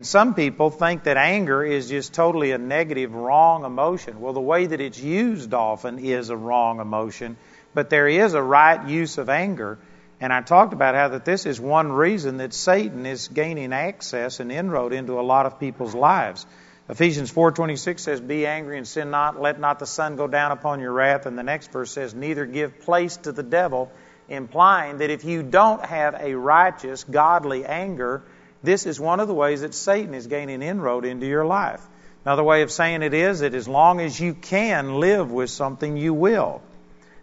Some people think that anger is just totally a negative, wrong emotion. Well, the way that it's used often is a wrong emotion, but there is a right use of anger. And I talked about how that this is one reason that Satan is gaining access and inroad into a lot of people's lives. Ephesians 4:26 says, "Be angry and sin not; let not the sun go down upon your wrath." And the next verse says, "Neither give place to the devil," implying that if you don't have a righteous, godly anger, this is one of the ways that Satan is gaining inroad into your life. Another way of saying it is that as long as you can live with something, you will.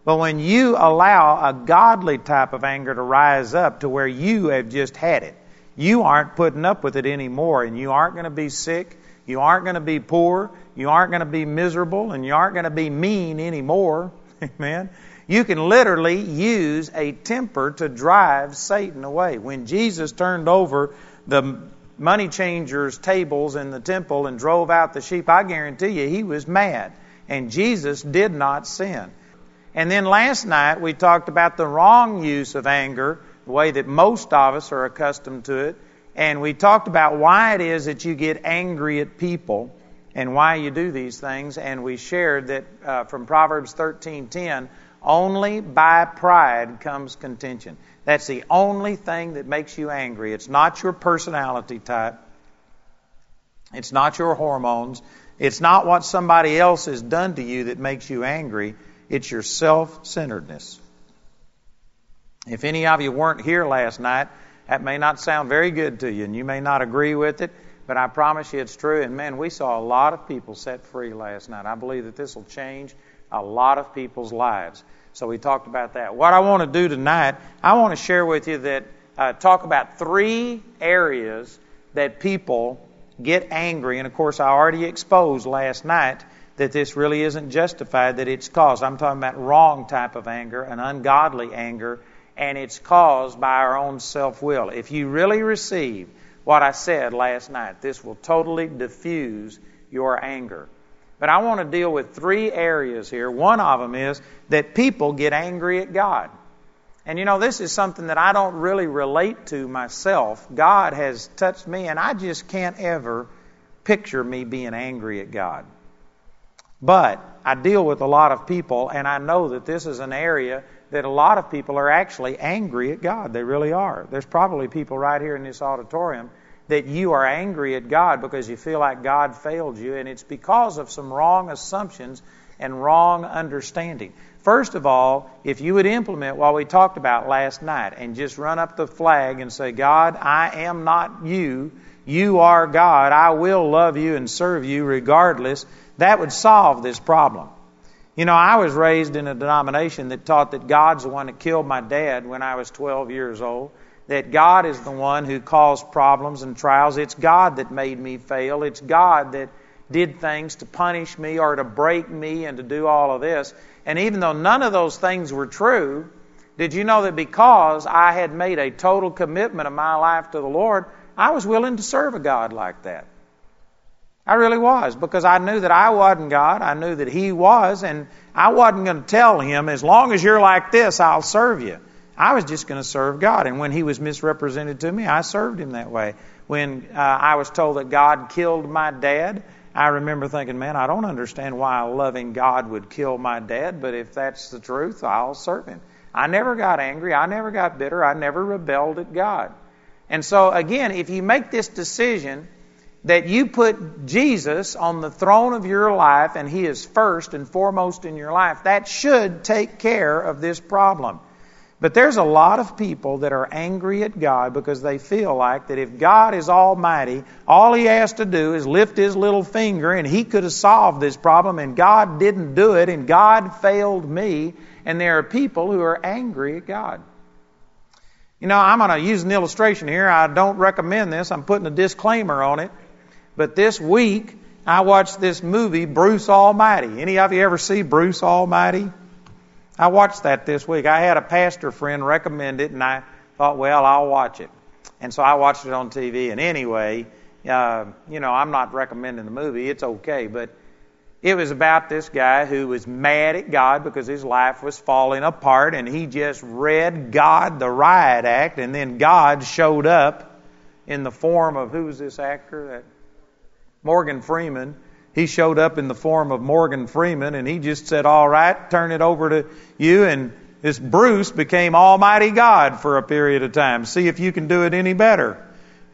But when you allow a godly type of anger to rise up to where you have just had it, you aren't putting up with it anymore, and you aren't going to be sick, you aren't going to be poor, you aren't going to be miserable, and you aren't going to be mean anymore. Amen. You can literally use a temper to drive Satan away. When Jesus turned over the money changers' tables in the temple and drove out the sheep, I guarantee you he was mad. And Jesus did not sin. And then last night we talked about the wrong use of anger, the way that most of us are accustomed to it. And we talked about why it is that you get angry at people and why you do these things. And we shared that uh, from Proverbs 13:10, only by pride comes contention. That's the only thing that makes you angry. It's not your personality type. It's not your hormones. It's not what somebody else has done to you that makes you angry. It's your self centeredness. If any of you weren't here last night, that may not sound very good to you, and you may not agree with it, but I promise you it's true. And man, we saw a lot of people set free last night. I believe that this will change a lot of people's lives. So we talked about that. What I want to do tonight, I want to share with you that uh, talk about three areas that people get angry. And of course, I already exposed last night that this really isn't justified, that it's caused. I'm talking about wrong type of anger, an ungodly anger, and it's caused by our own self will. If you really receive what I said last night, this will totally diffuse your anger. But I want to deal with three areas here. One of them is that people get angry at God. And you know, this is something that I don't really relate to myself. God has touched me, and I just can't ever picture me being angry at God. But I deal with a lot of people, and I know that this is an area that a lot of people are actually angry at God. They really are. There's probably people right here in this auditorium that you are angry at God because you feel like God failed you, and it's because of some wrong assumptions and wrong understanding. First of all, if you would implement what we talked about last night and just run up the flag and say, God, I am not you. You are God. I will love you and serve you regardless. That would solve this problem. You know, I was raised in a denomination that taught that God's the one that killed my dad when I was 12 years old that God is the one who caused problems and trials. It's God that made me fail. It's God that did things to punish me or to break me and to do all of this. And even though none of those things were true, did you know that because I had made a total commitment of my life to the Lord, I was willing to serve a God like that? I really was because I knew that I wasn't God. I knew that He was, and I wasn't going to tell Him, as long as you're like this, I'll serve you. I was just going to serve God. And when he was misrepresented to me, I served him that way. When uh, I was told that God killed my dad, I remember thinking, man, I don't understand why a loving God would kill my dad, but if that's the truth, I'll serve him. I never got angry. I never got bitter. I never rebelled at God. And so, again, if you make this decision that you put Jesus on the throne of your life and he is first and foremost in your life, that should take care of this problem. But there's a lot of people that are angry at God because they feel like that if God is almighty, all he has to do is lift his little finger and he could have solved this problem and God didn't do it and God failed me. And there are people who are angry at God. You know, I'm going to use an illustration here. I don't recommend this. I'm putting a disclaimer on it. But this week, I watched this movie, Bruce Almighty. Any of you ever see Bruce Almighty? I watched that this week. I had a pastor friend recommend it, and I thought, well, I'll watch it. And so I watched it on TV. And anyway, uh, you know, I'm not recommending the movie. It's okay. But it was about this guy who was mad at God because his life was falling apart, and he just read God the riot act, and then God showed up in the form of who was this actor? That Morgan Freeman. He showed up in the form of Morgan Freeman and he just said, All right, turn it over to you. And this Bruce became Almighty God for a period of time. See if you can do it any better.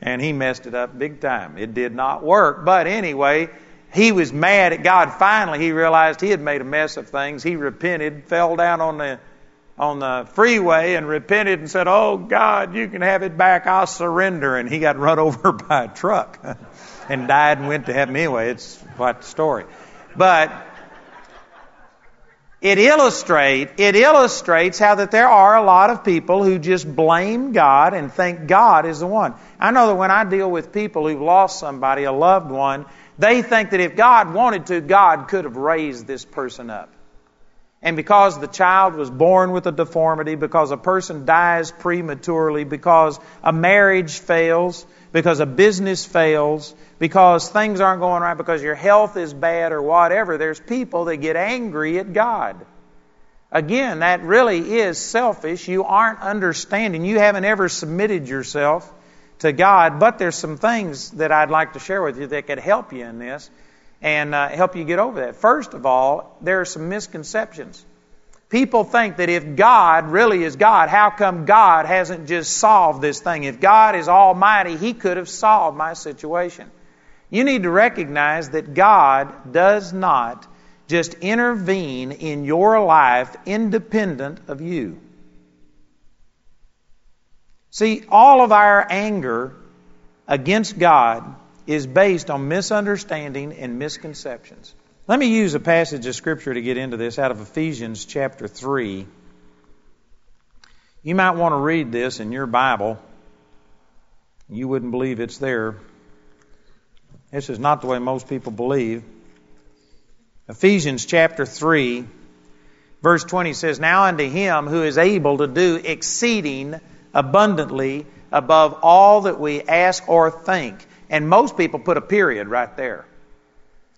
And he messed it up big time. It did not work. But anyway, he was mad at God. Finally, he realized he had made a mess of things. He repented, fell down on the on the freeway and repented and said, "Oh God, you can have it back. I'll surrender." And he got run over by a truck and died and went to heaven. Anyway, it's quite the story. But it illustrate it illustrates how that there are a lot of people who just blame God and think God is the one. I know that when I deal with people who've lost somebody, a loved one, they think that if God wanted to, God could have raised this person up. And because the child was born with a deformity, because a person dies prematurely, because a marriage fails, because a business fails, because things aren't going right, because your health is bad or whatever, there's people that get angry at God. Again, that really is selfish. You aren't understanding. You haven't ever submitted yourself to God. But there's some things that I'd like to share with you that could help you in this and uh, help you get over that. First of all, there are some misconceptions. People think that if God really is God, how come God hasn't just solved this thing? If God is almighty, He could have solved my situation. You need to recognize that God does not just intervene in your life independent of you. See, all of our anger against God is based on misunderstanding and misconceptions. Let me use a passage of Scripture to get into this out of Ephesians chapter 3. You might want to read this in your Bible. You wouldn't believe it's there. This is not the way most people believe. Ephesians chapter 3, verse 20 says, Now unto him who is able to do exceeding abundantly above all that we ask or think. And most people put a period right there.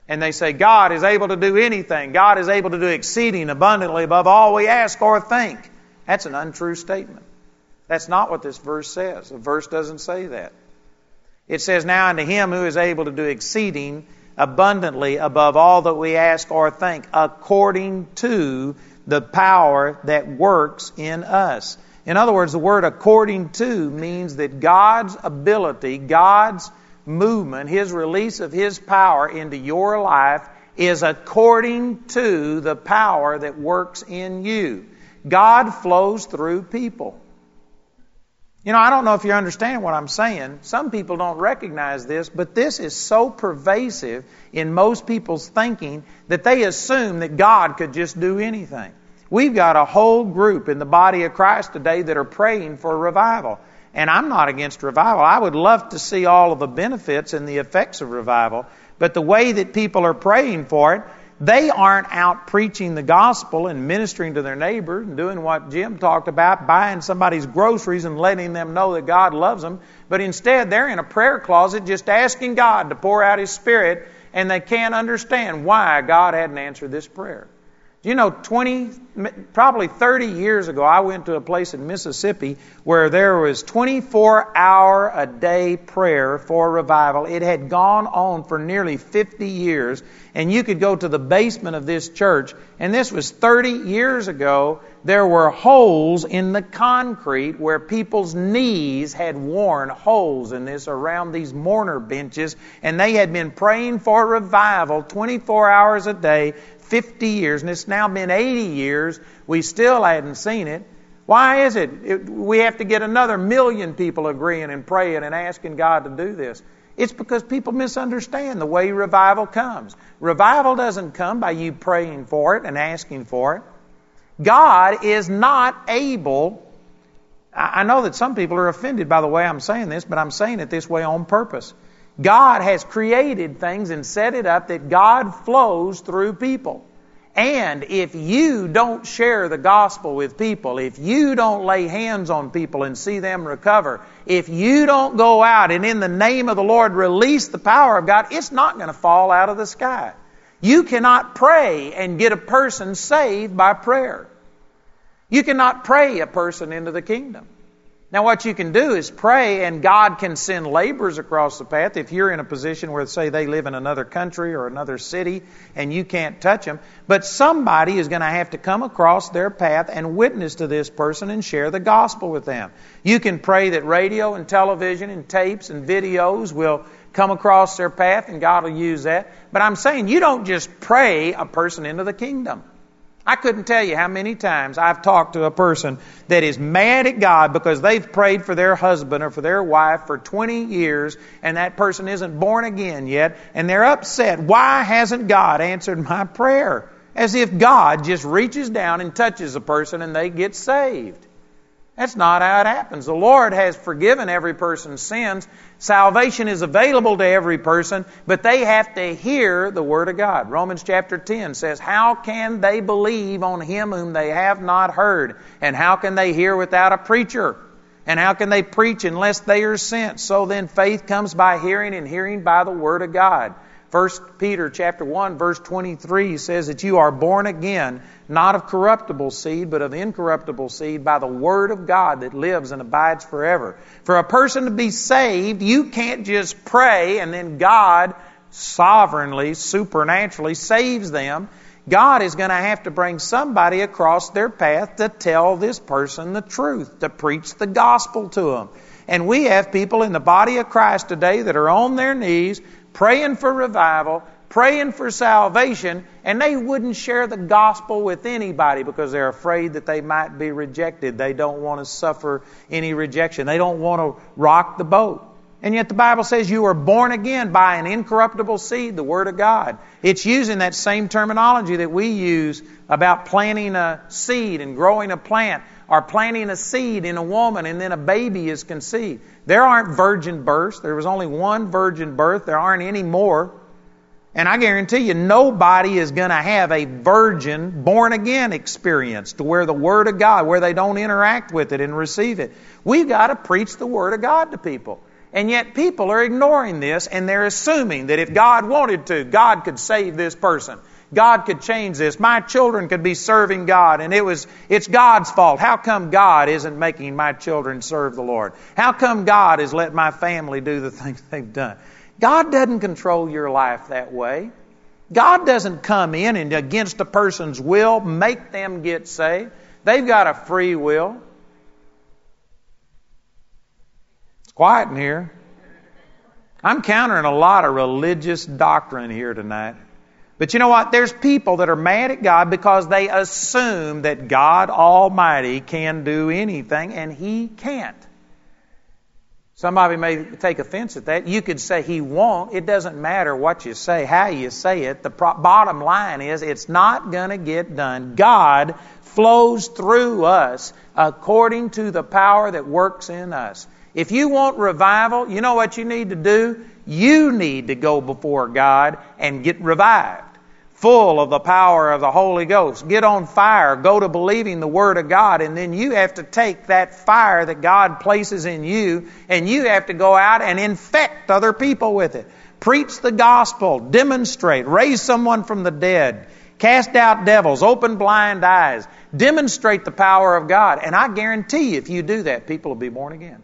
And they say, God is able to do anything. God is able to do exceeding abundantly above all we ask or think. That's an untrue statement. That's not what this verse says. The verse doesn't say that. It says, Now unto him who is able to do exceeding abundantly above all that we ask or think, according to the power that works in us. In other words, the word according to means that God's ability, God's movement, His release of His power into your life is according to the power that works in you. God flows through people. You know, I don't know if you understand what I'm saying. Some people don't recognize this, but this is so pervasive in most people's thinking that they assume that God could just do anything. We've got a whole group in the body of Christ today that are praying for revival. And I'm not against revival. I would love to see all of the benefits and the effects of revival. But the way that people are praying for it, they aren't out preaching the gospel and ministering to their neighbors and doing what Jim talked about, buying somebody's groceries and letting them know that God loves them. But instead, they're in a prayer closet just asking God to pour out His Spirit, and they can't understand why God hadn't answered this prayer. You know, 20, probably 30 years ago, I went to a place in Mississippi where there was 24 hour a day prayer for revival. It had gone on for nearly 50 years, and you could go to the basement of this church, and this was 30 years ago. There were holes in the concrete where people's knees had worn holes in this around these mourner benches, and they had been praying for revival 24 hours a day 50 years, and it's now been 80 years. We still hadn't seen it. Why is it? it? We have to get another million people agreeing and praying and asking God to do this. It's because people misunderstand the way revival comes. Revival doesn't come by you praying for it and asking for it. God is not able. I know that some people are offended by the way I'm saying this, but I'm saying it this way on purpose. God has created things and set it up that God flows through people. And if you don't share the gospel with people, if you don't lay hands on people and see them recover, if you don't go out and in the name of the Lord release the power of God, it's not going to fall out of the sky. You cannot pray and get a person saved by prayer. You cannot pray a person into the kingdom. Now, what you can do is pray, and God can send laborers across the path. If you're in a position where, say, they live in another country or another city and you can't touch them, but somebody is going to have to come across their path and witness to this person and share the gospel with them. You can pray that radio and television and tapes and videos will come across their path and God will use that. But I'm saying you don't just pray a person into the kingdom. I couldn't tell you how many times I've talked to a person that is mad at God because they've prayed for their husband or for their wife for 20 years and that person isn't born again yet and they're upset. Why hasn't God answered my prayer? As if God just reaches down and touches a person and they get saved. That's not how it happens. The Lord has forgiven every person's sins. Salvation is available to every person, but they have to hear the Word of God. Romans chapter 10 says, How can they believe on Him whom they have not heard? And how can they hear without a preacher? And how can they preach unless they are sent? So then faith comes by hearing and hearing by the Word of God. 1 Peter chapter 1 verse 23 says that you are born again, not of corruptible seed, but of incorruptible seed by the word of God that lives and abides forever. For a person to be saved, you can't just pray and then God sovereignly, supernaturally saves them. God is going to have to bring somebody across their path to tell this person the truth, to preach the gospel to them. And we have people in the body of Christ today that are on their knees praying for revival, praying for salvation, and they wouldn't share the gospel with anybody because they're afraid that they might be rejected. They don't want to suffer any rejection. They don't want to rock the boat. And yet the Bible says you are born again by an incorruptible seed, the Word of God. It's using that same terminology that we use about planting a seed and growing a plant or planting a seed in a woman and then a baby is conceived. There aren't virgin births. There was only one virgin birth. There aren't any more. And I guarantee you, nobody is going to have a virgin born again experience to where the Word of God, where they don't interact with it and receive it. We've got to preach the Word of God to people. And yet people are ignoring this and they're assuming that if God wanted to, God could save this person. God could change this. My children could be serving God and it was, it's God's fault. How come God isn't making my children serve the Lord? How come God has let my family do the things they've done? God doesn't control your life that way. God doesn't come in and against a person's will make them get saved. They've got a free will. It's quiet in here. I'm countering a lot of religious doctrine here tonight. But you know what? There's people that are mad at God because they assume that God Almighty can do anything and He can't. Somebody may take offense at that. You could say He won't. It doesn't matter what you say, how you say it. The pro- bottom line is it's not going to get done. God flows through us according to the power that works in us. If you want revival, you know what you need to do? You need to go before God and get revived full of the power of the Holy Ghost. Get on fire. Go to believing the Word of God. And then you have to take that fire that God places in you and you have to go out and infect other people with it. Preach the gospel. Demonstrate. Raise someone from the dead. Cast out devils. Open blind eyes. Demonstrate the power of God. And I guarantee you, if you do that, people will be born again.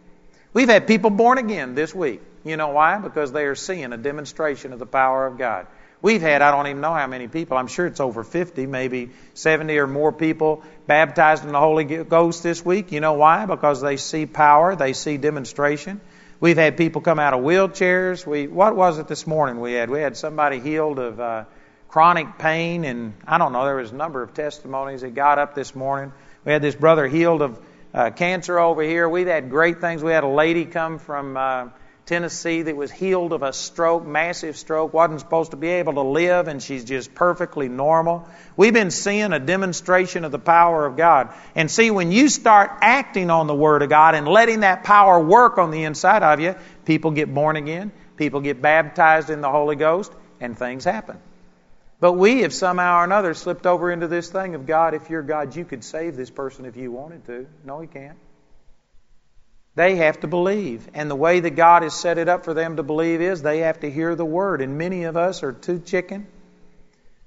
We've had people born again this week. You know why? Because they are seeing a demonstration of the power of God. We've had, I don't even know how many people, I'm sure it's over 50, maybe 70 or more people baptized in the Holy Ghost this week. You know why? Because they see power, they see demonstration. We've had people come out of wheelchairs. We, what was it this morning we had? We had somebody healed of uh, chronic pain, and I don't know, there was a number of testimonies that got up this morning. We had this brother healed of uh, cancer over here. We've had great things. We had a lady come from. Uh, Tennessee that was healed of a stroke, massive stroke, wasn't supposed to be able to live, and she's just perfectly normal. We've been seeing a demonstration of the power of God. And see, when you start acting on the Word of God and letting that power work on the inside of you, people get born again, people get baptized in the Holy Ghost, and things happen. But we have somehow or another slipped over into this thing of God, if you're God, you could save this person if you wanted to. No, He can't. They have to believe. And the way that God has set it up for them to believe is they have to hear the word. And many of us are too chicken,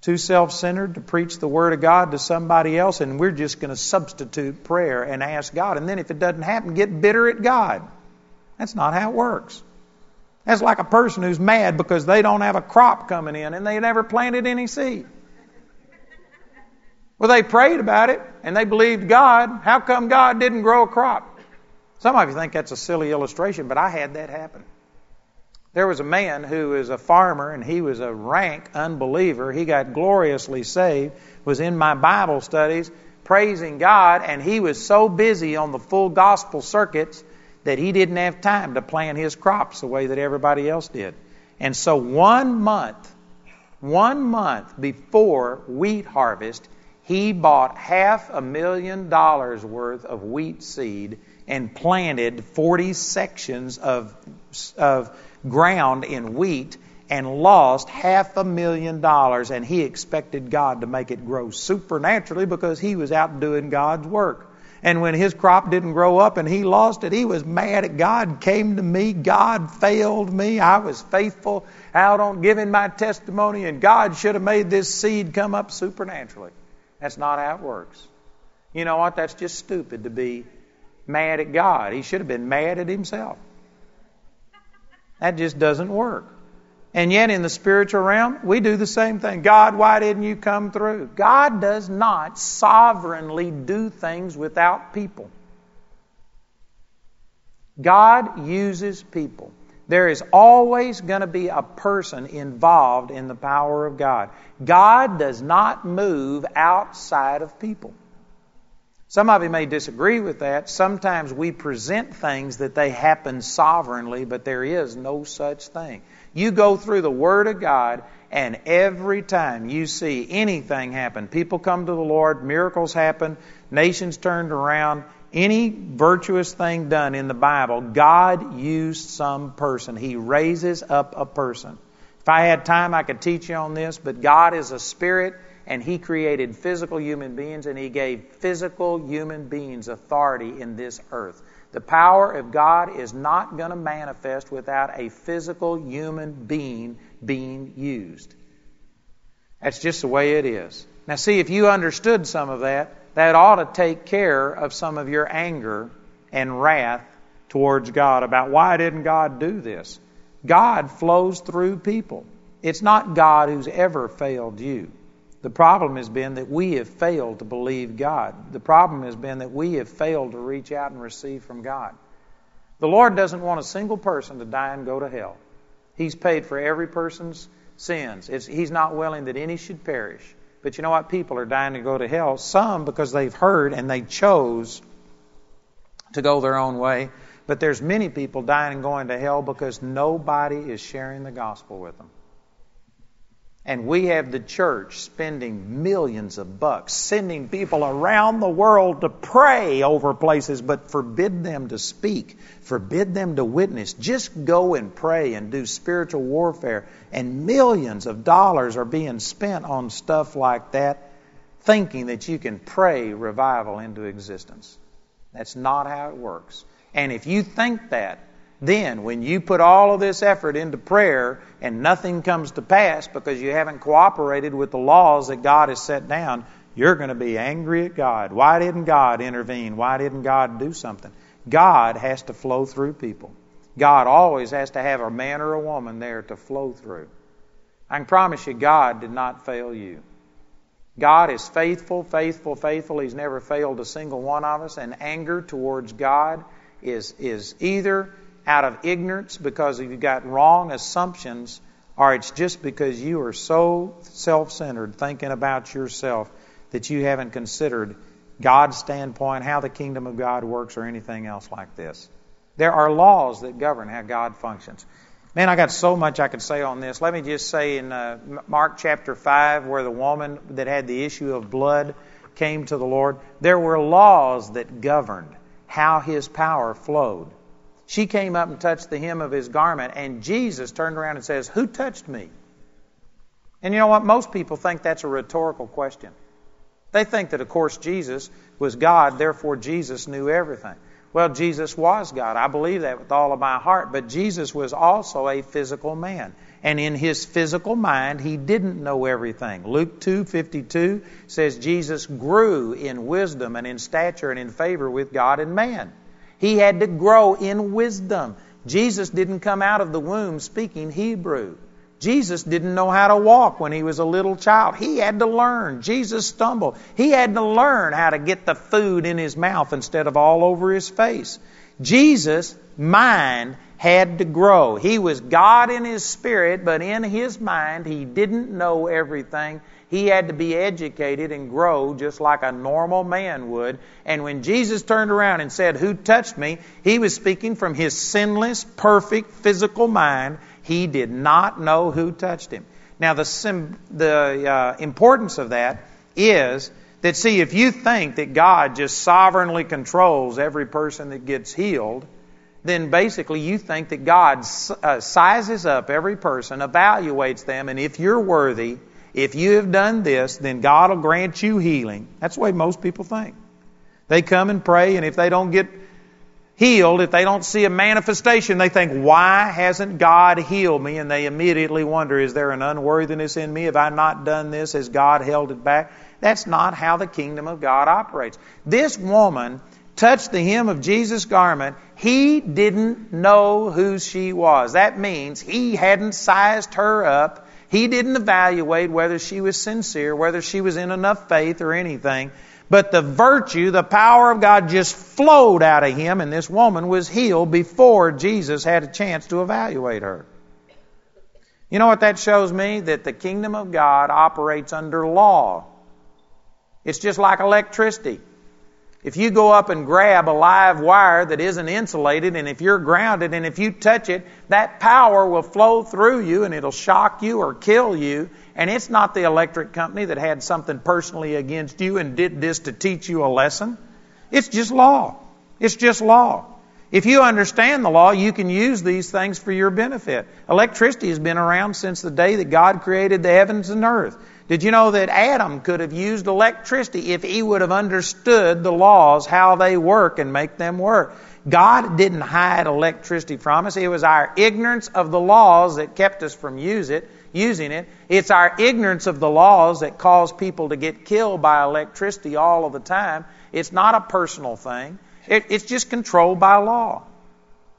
too self centered to preach the Word of God to somebody else, and we're just going to substitute prayer and ask God. And then if it doesn't happen, get bitter at God. That's not how it works. That's like a person who's mad because they don't have a crop coming in and they never planted any seed. Well, they prayed about it and they believed God. How come God didn't grow a crop? Some of you think that's a silly illustration, but I had that happen. There was a man who was a farmer and he was a rank unbeliever. He got gloriously saved, was in my Bible studies, praising God, and he was so busy on the full gospel circuits that he didn't have time to plant his crops the way that everybody else did. And so one month, one month before wheat harvest, he bought half a million dollars worth of wheat seed and planted 40 sections of, of ground in wheat and lost half a million dollars and he expected God to make it grow supernaturally because he was out doing God's work. And when his crop didn't grow up and he lost it, he was mad at God, came to me. God failed me. I was faithful out on giving my testimony, and God should have made this seed come up supernaturally. That's not how it works. You know what? That's just stupid to be mad at God. He should have been mad at himself. That just doesn't work. And yet, in the spiritual realm, we do the same thing. God, why didn't you come through? God does not sovereignly do things without people. God uses people. There is always going to be a person involved in the power of God. God does not move outside of people. Some of you may disagree with that. Sometimes we present things that they happen sovereignly, but there is no such thing. You go through the Word of God, and every time you see anything happen, people come to the Lord, miracles happen, nations turned around, any virtuous thing done in the Bible, God used some person. He raises up a person. If I had time, I could teach you on this, but God is a spirit and He created physical human beings and He gave physical human beings authority in this earth. The power of God is not going to manifest without a physical human being being used. That's just the way it is. Now, see, if you understood some of that, that ought to take care of some of your anger and wrath towards God about why didn't God do this? God flows through people. It's not God who's ever failed you. The problem has been that we have failed to believe God. The problem has been that we have failed to reach out and receive from God. The Lord doesn't want a single person to die and go to hell. He's paid for every person's sins. It's, he's not willing that any should perish. But you know what? People are dying to go to hell. Some because they've heard and they chose to go their own way. But there's many people dying and going to hell because nobody is sharing the gospel with them. And we have the church spending millions of bucks, sending people around the world to pray over places, but forbid them to speak, forbid them to witness. Just go and pray and do spiritual warfare. And millions of dollars are being spent on stuff like that, thinking that you can pray revival into existence. That's not how it works. And if you think that, then, when you put all of this effort into prayer and nothing comes to pass because you haven't cooperated with the laws that God has set down, you're going to be angry at God. Why didn't God intervene? Why didn't God do something? God has to flow through people. God always has to have a man or a woman there to flow through. I can promise you, God did not fail you. God is faithful, faithful, faithful. He's never failed a single one of us. And anger towards God is, is either out of ignorance because you've got wrong assumptions, or it's just because you are so self centered, thinking about yourself, that you haven't considered God's standpoint, how the kingdom of God works, or anything else like this. There are laws that govern how God functions. Man, I got so much I could say on this. Let me just say in uh, Mark chapter 5, where the woman that had the issue of blood came to the Lord, there were laws that governed how his power flowed. She came up and touched the hem of his garment, and Jesus turned around and says, Who touched me? And you know what? Most people think that's a rhetorical question. They think that, of course, Jesus was God, therefore Jesus knew everything. Well, Jesus was God. I believe that with all of my heart. But Jesus was also a physical man. And in his physical mind, he didn't know everything. Luke 2:52 says Jesus grew in wisdom and in stature and in favor with God and man. He had to grow in wisdom. Jesus didn't come out of the womb speaking Hebrew. Jesus didn't know how to walk when he was a little child. He had to learn. Jesus stumbled. He had to learn how to get the food in his mouth instead of all over his face. Jesus' mind had to grow. He was God in his spirit, but in his mind, he didn't know everything. He had to be educated and grow just like a normal man would. And when Jesus turned around and said, Who touched me? he was speaking from his sinless, perfect physical mind he did not know who touched him. Now, the, the uh, importance of that is that, see, if you think that God just sovereignly controls every person that gets healed, then basically you think that God uh, sizes up every person, evaluates them, and if you're worthy, if you have done this, then God will grant you healing. That's the way most people think. They come and pray, and if they don't get healed, if they don't see a manifestation, they think, why hasn't God healed me? And they immediately wonder, is there an unworthiness in me? Have I not done this? Has God held it back? That's not how the kingdom of God operates. This woman touched the hem of Jesus' garment. He didn't know who she was. That means he hadn't sized her up. He didn't evaluate whether she was sincere, whether she was in enough faith or anything. But the virtue, the power of God just flowed out of him, and this woman was healed before Jesus had a chance to evaluate her. You know what that shows me? That the kingdom of God operates under law. It's just like electricity. If you go up and grab a live wire that isn't insulated, and if you're grounded, and if you touch it, that power will flow through you and it'll shock you or kill you. And it's not the electric company that had something personally against you and did this to teach you a lesson. It's just law. It's just law. If you understand the law, you can use these things for your benefit. Electricity has been around since the day that God created the heavens and earth. Did you know that Adam could have used electricity if he would have understood the laws, how they work, and make them work? God didn't hide electricity from us. It was our ignorance of the laws that kept us from use it, using it. It's our ignorance of the laws that cause people to get killed by electricity all of the time. It's not a personal thing. It, it's just controlled by law.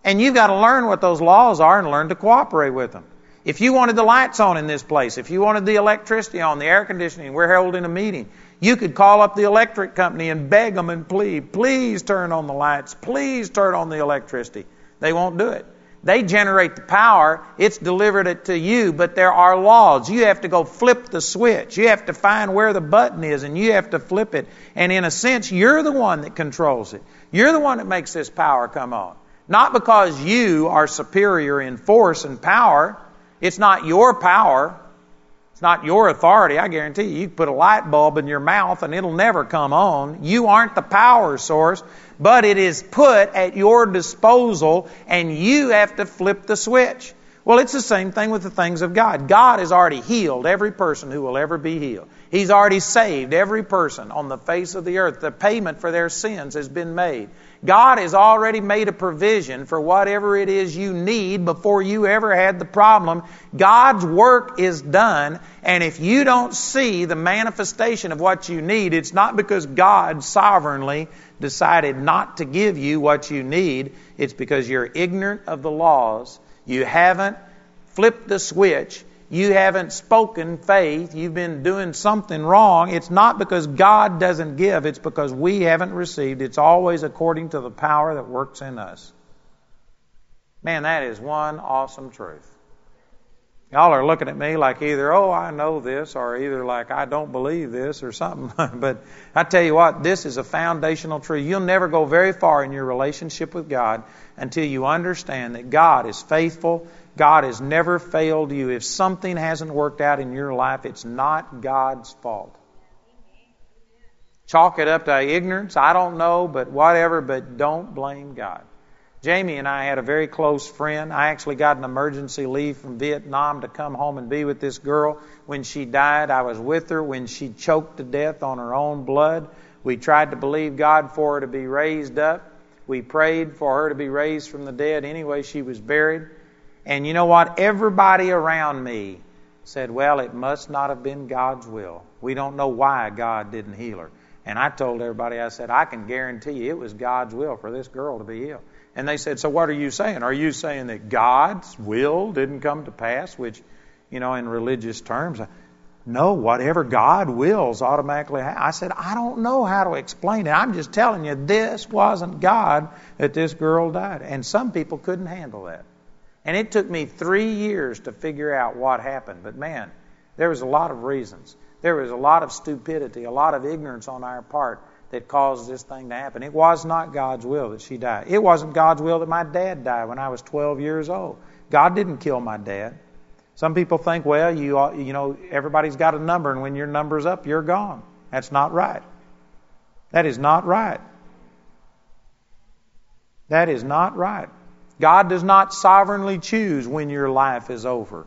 And you've got to learn what those laws are and learn to cooperate with them. If you wanted the lights on in this place, if you wanted the electricity on, the air conditioning, we're holding a meeting, you could call up the electric company and beg them and plead, please turn on the lights, please turn on the electricity. They won't do it. They generate the power, it's delivered it to you, but there are laws. You have to go flip the switch. You have to find where the button is and you have to flip it. And in a sense, you're the one that controls it. You're the one that makes this power come on. Not because you are superior in force and power, it's not your power. It's not your authority. I guarantee you, you put a light bulb in your mouth and it'll never come on. You aren't the power source, but it is put at your disposal and you have to flip the switch. Well, it's the same thing with the things of God. God has already healed every person who will ever be healed. He's already saved every person on the face of the earth. The payment for their sins has been made. God has already made a provision for whatever it is you need before you ever had the problem. God's work is done, and if you don't see the manifestation of what you need, it's not because God sovereignly decided not to give you what you need. It's because you're ignorant of the laws. You haven't flipped the switch you haven't spoken faith, you've been doing something wrong, it's not because God doesn't give, it's because we haven't received. It's always according to the power that works in us. Man, that is one awesome truth. Y'all are looking at me like either, oh, I know this, or either like, I don't believe this, or something. but I tell you what, this is a foundational truth. You'll never go very far in your relationship with God until you understand that God is faithful God has never failed you. If something hasn't worked out in your life, it's not God's fault. Chalk it up to ignorance. I don't know, but whatever, but don't blame God. Jamie and I had a very close friend. I actually got an emergency leave from Vietnam to come home and be with this girl. When she died, I was with her when she choked to death on her own blood. We tried to believe God for her to be raised up. We prayed for her to be raised from the dead. Anyway, she was buried. And you know what? Everybody around me said, Well, it must not have been God's will. We don't know why God didn't heal her. And I told everybody, I said, I can guarantee you it was God's will for this girl to be healed. And they said, So what are you saying? Are you saying that God's will didn't come to pass? Which, you know, in religious terms, no, whatever God wills automatically. Ha-. I said, I don't know how to explain it. I'm just telling you, this wasn't God that this girl died. And some people couldn't handle that. And it took me three years to figure out what happened. But man, there was a lot of reasons. There was a lot of stupidity, a lot of ignorance on our part that caused this thing to happen. It was not God's will that she died. It wasn't God's will that my dad died when I was 12 years old. God didn't kill my dad. Some people think, well, you you know, everybody's got a number, and when your number's up, you're gone. That's not right. That is not right. That is not right. God does not sovereignly choose when your life is over.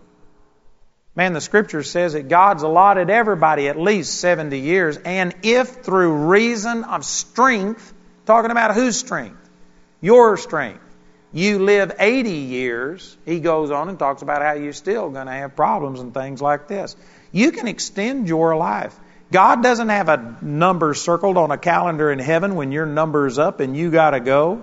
Man, the scripture says that God's allotted everybody at least 70 years, and if through reason of strength, talking about whose strength? Your strength. You live 80 years, he goes on and talks about how you're still going to have problems and things like this. You can extend your life. God doesn't have a number circled on a calendar in heaven when your number's up and you got to go.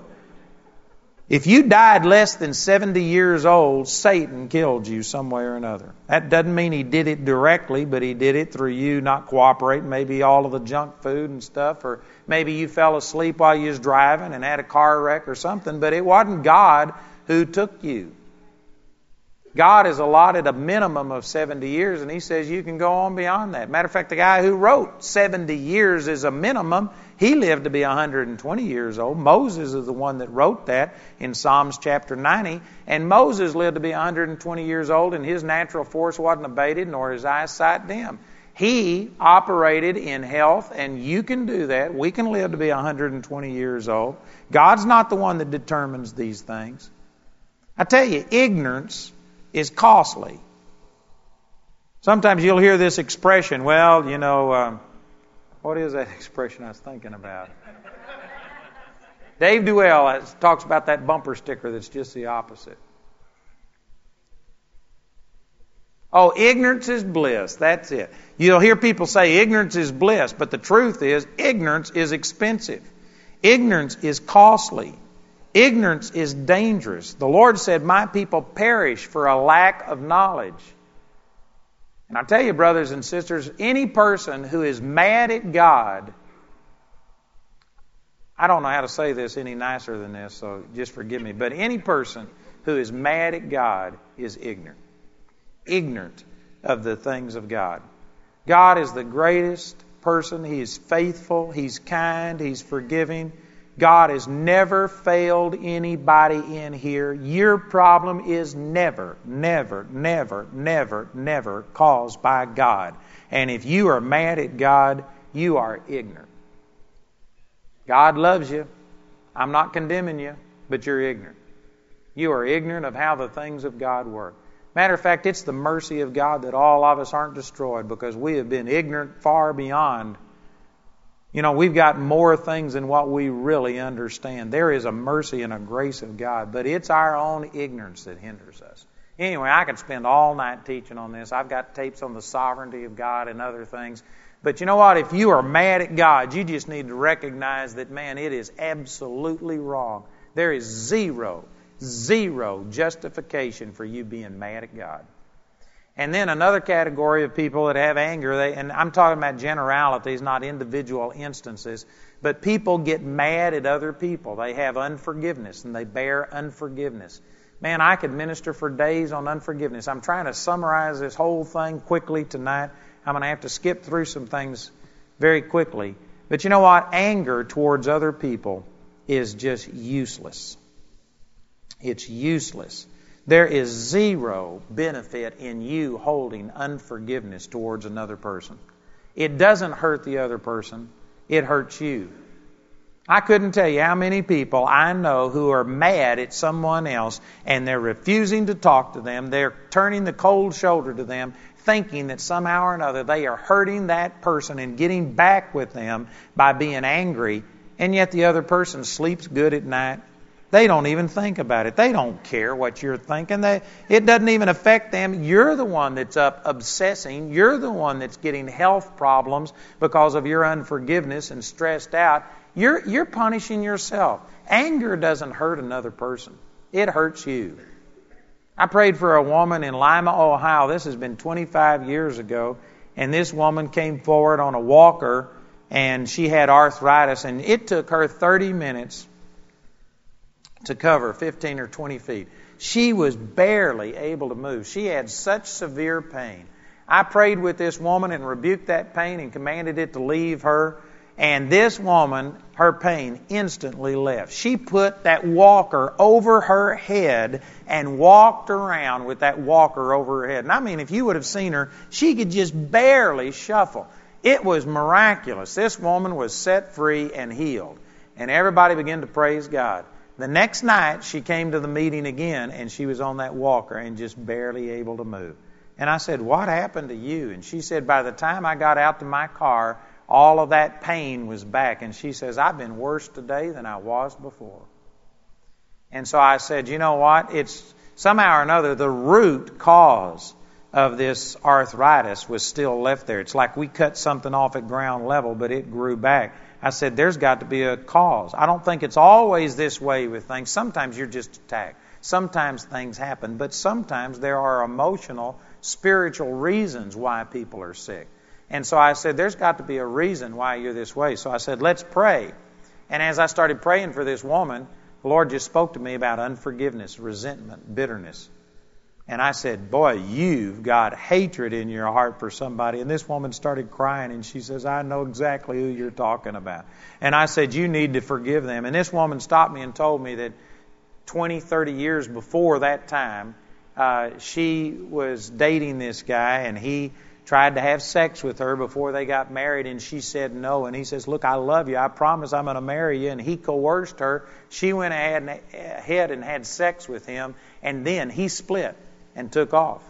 If you died less than 70 years old, Satan killed you some way or another. That doesn't mean he did it directly, but he did it through you not cooperating, maybe all of the junk food and stuff, or maybe you fell asleep while you was driving and had a car wreck or something, but it wasn't God who took you. God has allotted a minimum of 70 years, and He says you can go on beyond that. Matter of fact, the guy who wrote 70 years is a minimum, he lived to be 120 years old. Moses is the one that wrote that in Psalms chapter 90. And Moses lived to be 120 years old, and his natural force wasn't abated, nor his eyesight dim. He operated in health, and you can do that. We can live to be 120 years old. God's not the one that determines these things. I tell you, ignorance is costly. Sometimes you'll hear this expression, well, you know, uh, what is that expression I was thinking about? Dave Duell talks about that bumper sticker that's just the opposite. Oh, ignorance is bliss. That's it. You'll hear people say ignorance is bliss, but the truth is ignorance is expensive. Ignorance is costly. Ignorance is dangerous. The Lord said, My people perish for a lack of knowledge. And I tell you, brothers and sisters, any person who is mad at God, I don't know how to say this any nicer than this, so just forgive me, but any person who is mad at God is ignorant. Ignorant of the things of God. God is the greatest person. He is faithful. He's kind. He's forgiving. God has never failed anybody in here. Your problem is never, never, never, never, never caused by God. And if you are mad at God, you are ignorant. God loves you. I'm not condemning you, but you're ignorant. You are ignorant of how the things of God work. Matter of fact, it's the mercy of God that all of us aren't destroyed because we have been ignorant far beyond you know, we've got more things than what we really understand. There is a mercy and a grace of God, but it's our own ignorance that hinders us. Anyway, I could spend all night teaching on this. I've got tapes on the sovereignty of God and other things. But you know what? If you are mad at God, you just need to recognize that, man, it is absolutely wrong. There is zero, zero justification for you being mad at God. And then another category of people that have anger, they, and I'm talking about generalities, not individual instances, but people get mad at other people. They have unforgiveness and they bear unforgiveness. Man, I could minister for days on unforgiveness. I'm trying to summarize this whole thing quickly tonight. I'm going to have to skip through some things very quickly. But you know what? Anger towards other people is just useless. It's useless. There is zero benefit in you holding unforgiveness towards another person. It doesn't hurt the other person, it hurts you. I couldn't tell you how many people I know who are mad at someone else and they're refusing to talk to them. They're turning the cold shoulder to them, thinking that somehow or another they are hurting that person and getting back with them by being angry and yet the other person sleeps good at night. They don't even think about it. They don't care what you're thinking. They, it doesn't even affect them. You're the one that's up obsessing. You're the one that's getting health problems because of your unforgiveness and stressed out. You're, you're punishing yourself. Anger doesn't hurt another person, it hurts you. I prayed for a woman in Lima, Ohio. This has been 25 years ago. And this woman came forward on a walker and she had arthritis. And it took her 30 minutes to cover 15 or 20 feet. She was barely able to move. She had such severe pain. I prayed with this woman and rebuked that pain and commanded it to leave her. And this woman, her pain instantly left. She put that walker over her head and walked around with that walker over her head. And I mean, if you would have seen her, she could just barely shuffle. It was miraculous. This woman was set free and healed. And everybody began to praise God. The next night, she came to the meeting again and she was on that walker and just barely able to move. And I said, What happened to you? And she said, By the time I got out to my car, all of that pain was back. And she says, I've been worse today than I was before. And so I said, you know what? It's somehow or another the root cause of this arthritis was still left there. It's like we cut something off at ground level, but it grew back. I said, there's got to be a cause. I don't think it's always this way with things. Sometimes you're just attacked. Sometimes things happen, but sometimes there are emotional, spiritual reasons why people are sick. And so I said, There's got to be a reason why you're this way. So I said, Let's pray. And as I started praying for this woman, the Lord just spoke to me about unforgiveness, resentment, bitterness. And I said, Boy, you've got hatred in your heart for somebody. And this woman started crying and she says, I know exactly who you're talking about. And I said, You need to forgive them. And this woman stopped me and told me that 20, 30 years before that time, uh, she was dating this guy and he tried to have sex with her before they got married, and she said no. And he says, Look, I love you. I promise I'm going to marry you. And he coerced her. She went ahead and had sex with him, and then he split and took off.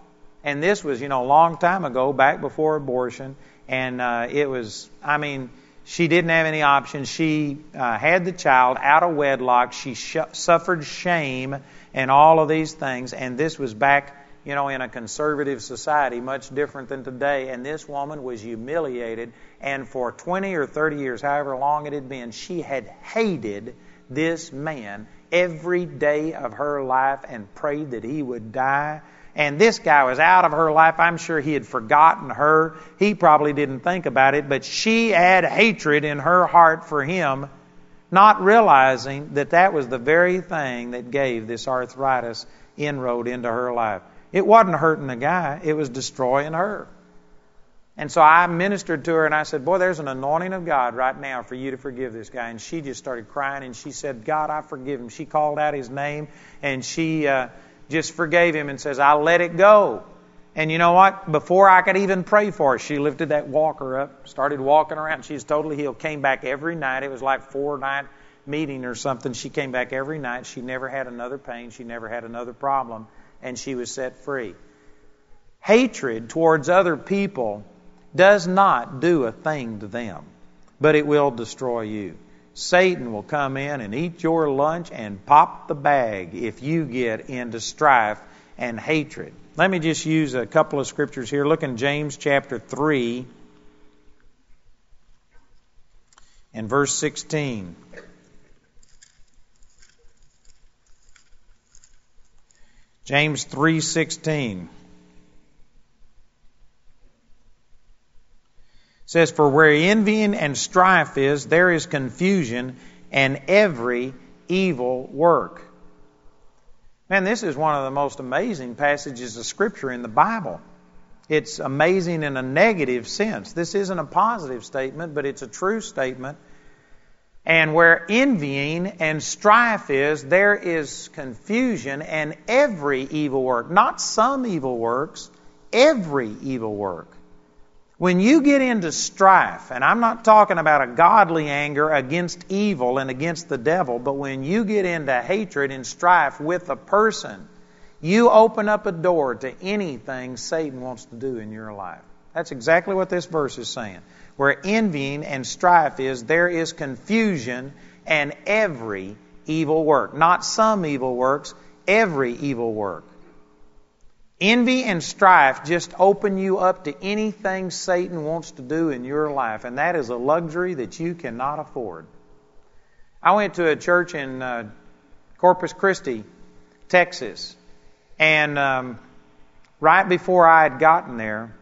And this was, you know, a long time ago, back before abortion. And uh, it was, I mean, she didn't have any options. She uh, had the child out of wedlock. She sh- suffered shame and all of these things. And this was back you know, in a conservative society, much different than today. And this woman was humiliated. And for 20 or 30 years, however long it had been, she had hated this man every day of her life and prayed that he would die. And this guy was out of her life. I'm sure he had forgotten her. He probably didn't think about it, but she had hatred in her heart for him, not realizing that that was the very thing that gave this arthritis inroad into her life. It wasn't hurting the guy, it was destroying her. And so I ministered to her and I said, Boy, there's an anointing of God right now for you to forgive this guy. And she just started crying and she said, God, I forgive him. She called out his name and she uh, just forgave him and says, I'll let it go. And you know what? Before I could even pray for her, she lifted that walker up, started walking around. She's totally healed. Came back every night. It was like four night meeting or something. She came back every night. She never had another pain. She never had another problem and she was set free. Hatred towards other people does not do a thing to them, but it will destroy you. Satan will come in and eat your lunch and pop the bag if you get into strife and hatred. Let me just use a couple of scriptures here. Look in James chapter 3 and verse 16. James 3:16 says for where envying and strife is there is confusion and every evil work. Man, this is one of the most amazing passages of scripture in the Bible. It's amazing in a negative sense. This isn't a positive statement, but it's a true statement and where envying and strife is, there is confusion and every evil work. Not some evil works, every evil work. When you get into strife, and I'm not talking about a godly anger against evil and against the devil, but when you get into hatred and strife with a person, you open up a door to anything Satan wants to do in your life. That's exactly what this verse is saying. Where envying and strife is, there is confusion and every evil work. Not some evil works, every evil work. Envy and strife just open you up to anything Satan wants to do in your life, and that is a luxury that you cannot afford. I went to a church in uh, Corpus Christi, Texas, and um, right before I had gotten there,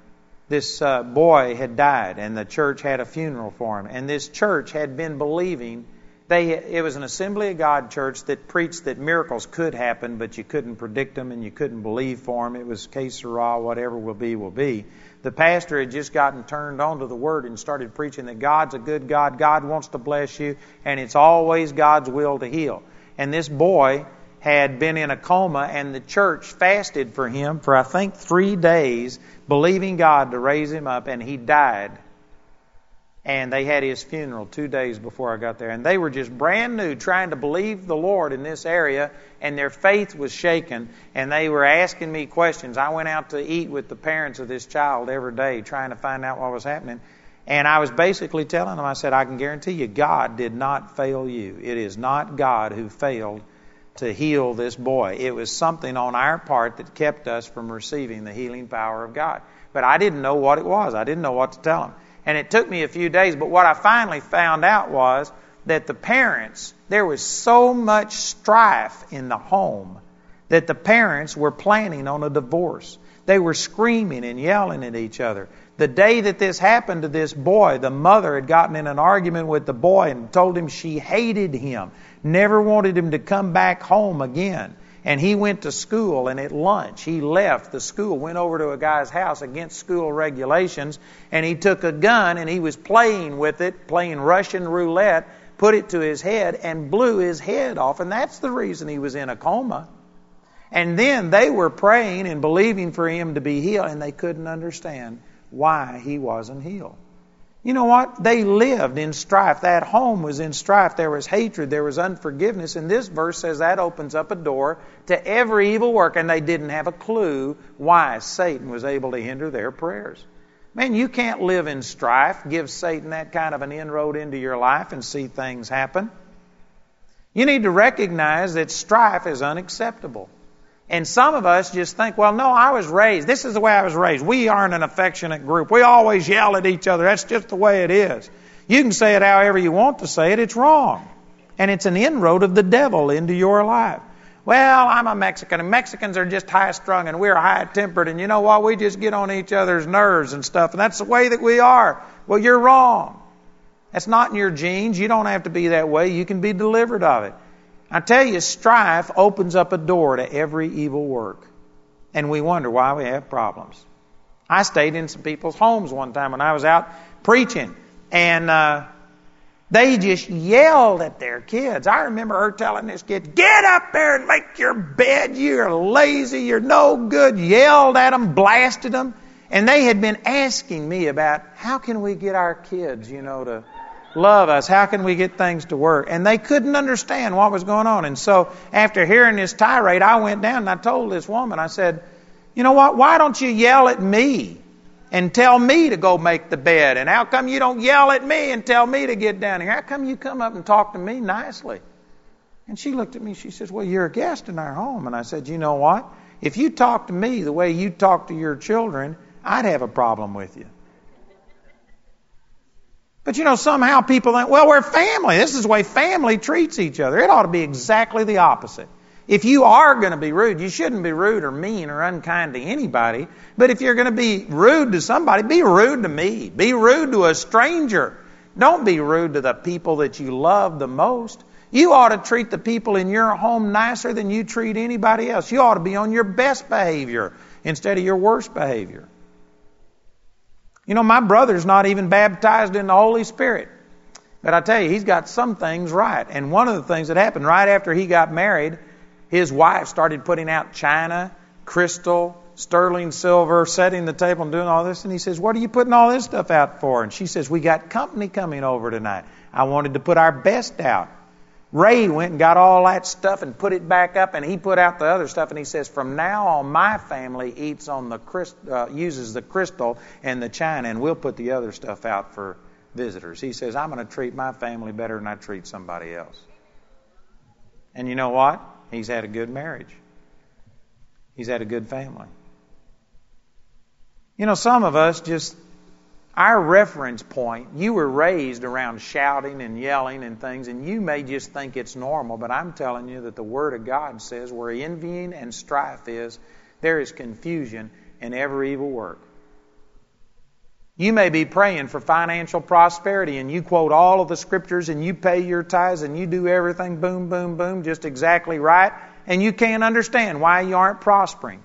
this uh, boy had died, and the church had a funeral for him. And this church had been believing they, it was an Assembly of God church that preached that miracles could happen, but you couldn't predict them and you couldn't believe for them. It was que sera, whatever will be, will be. The pastor had just gotten turned on to the Word and started preaching that God's a good God, God wants to bless you, and it's always God's will to heal. And this boy had been in a coma, and the church fasted for him for, I think, three days, believing God to raise him up, and he died and they had his funeral two days before I got there. And they were just brand new, trying to believe the Lord in this area, and their faith was shaken, and they were asking me questions. I went out to eat with the parents of this child every day, trying to find out what was happening. And I was basically telling them, I said, I can guarantee you, God did not fail you. It is not God who failed to heal this boy. It was something on our part that kept us from receiving the healing power of God. But I didn't know what it was. I didn't know what to tell them. And it took me a few days, but what I finally found out was that the parents, there was so much strife in the home that the parents were planning on a divorce. They were screaming and yelling at each other. The day that this happened to this boy, the mother had gotten in an argument with the boy and told him she hated him, never wanted him to come back home again. And he went to school, and at lunch, he left the school, went over to a guy's house against school regulations, and he took a gun and he was playing with it, playing Russian roulette, put it to his head, and blew his head off. And that's the reason he was in a coma. And then they were praying and believing for him to be healed, and they couldn't understand why he wasn't healed. You know what? They lived in strife. That home was in strife. There was hatred. There was unforgiveness. And this verse says that opens up a door to every evil work. And they didn't have a clue why Satan was able to hinder their prayers. Man, you can't live in strife, give Satan that kind of an inroad into your life and see things happen. You need to recognize that strife is unacceptable. And some of us just think, well, no, I was raised. This is the way I was raised. We aren't an affectionate group. We always yell at each other. That's just the way it is. You can say it however you want to say it. It's wrong. And it's an inroad of the devil into your life. Well, I'm a Mexican, and Mexicans are just high strung, and we're high tempered, and you know what? We just get on each other's nerves and stuff, and that's the way that we are. Well, you're wrong. That's not in your genes. You don't have to be that way. You can be delivered of it. I tell you, strife opens up a door to every evil work. And we wonder why we have problems. I stayed in some people's homes one time when I was out preaching, and uh, they just yelled at their kids. I remember her telling this kid, Get up there and make your bed. You're lazy. You're no good. Yelled at them, blasted them. And they had been asking me about how can we get our kids, you know, to love us? How can we get things to work? And they couldn't understand what was going on. And so after hearing this tirade, I went down and I told this woman, I said, you know what? Why don't you yell at me and tell me to go make the bed? And how come you don't yell at me and tell me to get down here? How come you come up and talk to me nicely? And she looked at me, she says, well, you're a guest in our home. And I said, you know what? If you talk to me the way you talk to your children, I'd have a problem with you. But you know, somehow people think, well, we're family. This is the way family treats each other. It ought to be exactly the opposite. If you are going to be rude, you shouldn't be rude or mean or unkind to anybody. But if you're going to be rude to somebody, be rude to me. Be rude to a stranger. Don't be rude to the people that you love the most. You ought to treat the people in your home nicer than you treat anybody else. You ought to be on your best behavior instead of your worst behavior. You know, my brother's not even baptized in the Holy Spirit. But I tell you, he's got some things right. And one of the things that happened right after he got married, his wife started putting out china, crystal, sterling silver, setting the table and doing all this. And he says, What are you putting all this stuff out for? And she says, We got company coming over tonight. I wanted to put our best out. Ray went and got all that stuff and put it back up, and he put out the other stuff. And he says, "From now on, my family eats on the uh, uses the crystal and the china, and we'll put the other stuff out for visitors." He says, "I'm going to treat my family better than I treat somebody else." And you know what? He's had a good marriage. He's had a good family. You know, some of us just our reference point, you were raised around shouting and yelling and things, and you may just think it's normal, but I'm telling you that the Word of God says where envying and strife is, there is confusion and every evil work. You may be praying for financial prosperity and you quote all of the scriptures and you pay your tithes and you do everything boom, boom, boom, just exactly right, and you can't understand why you aren't prospering.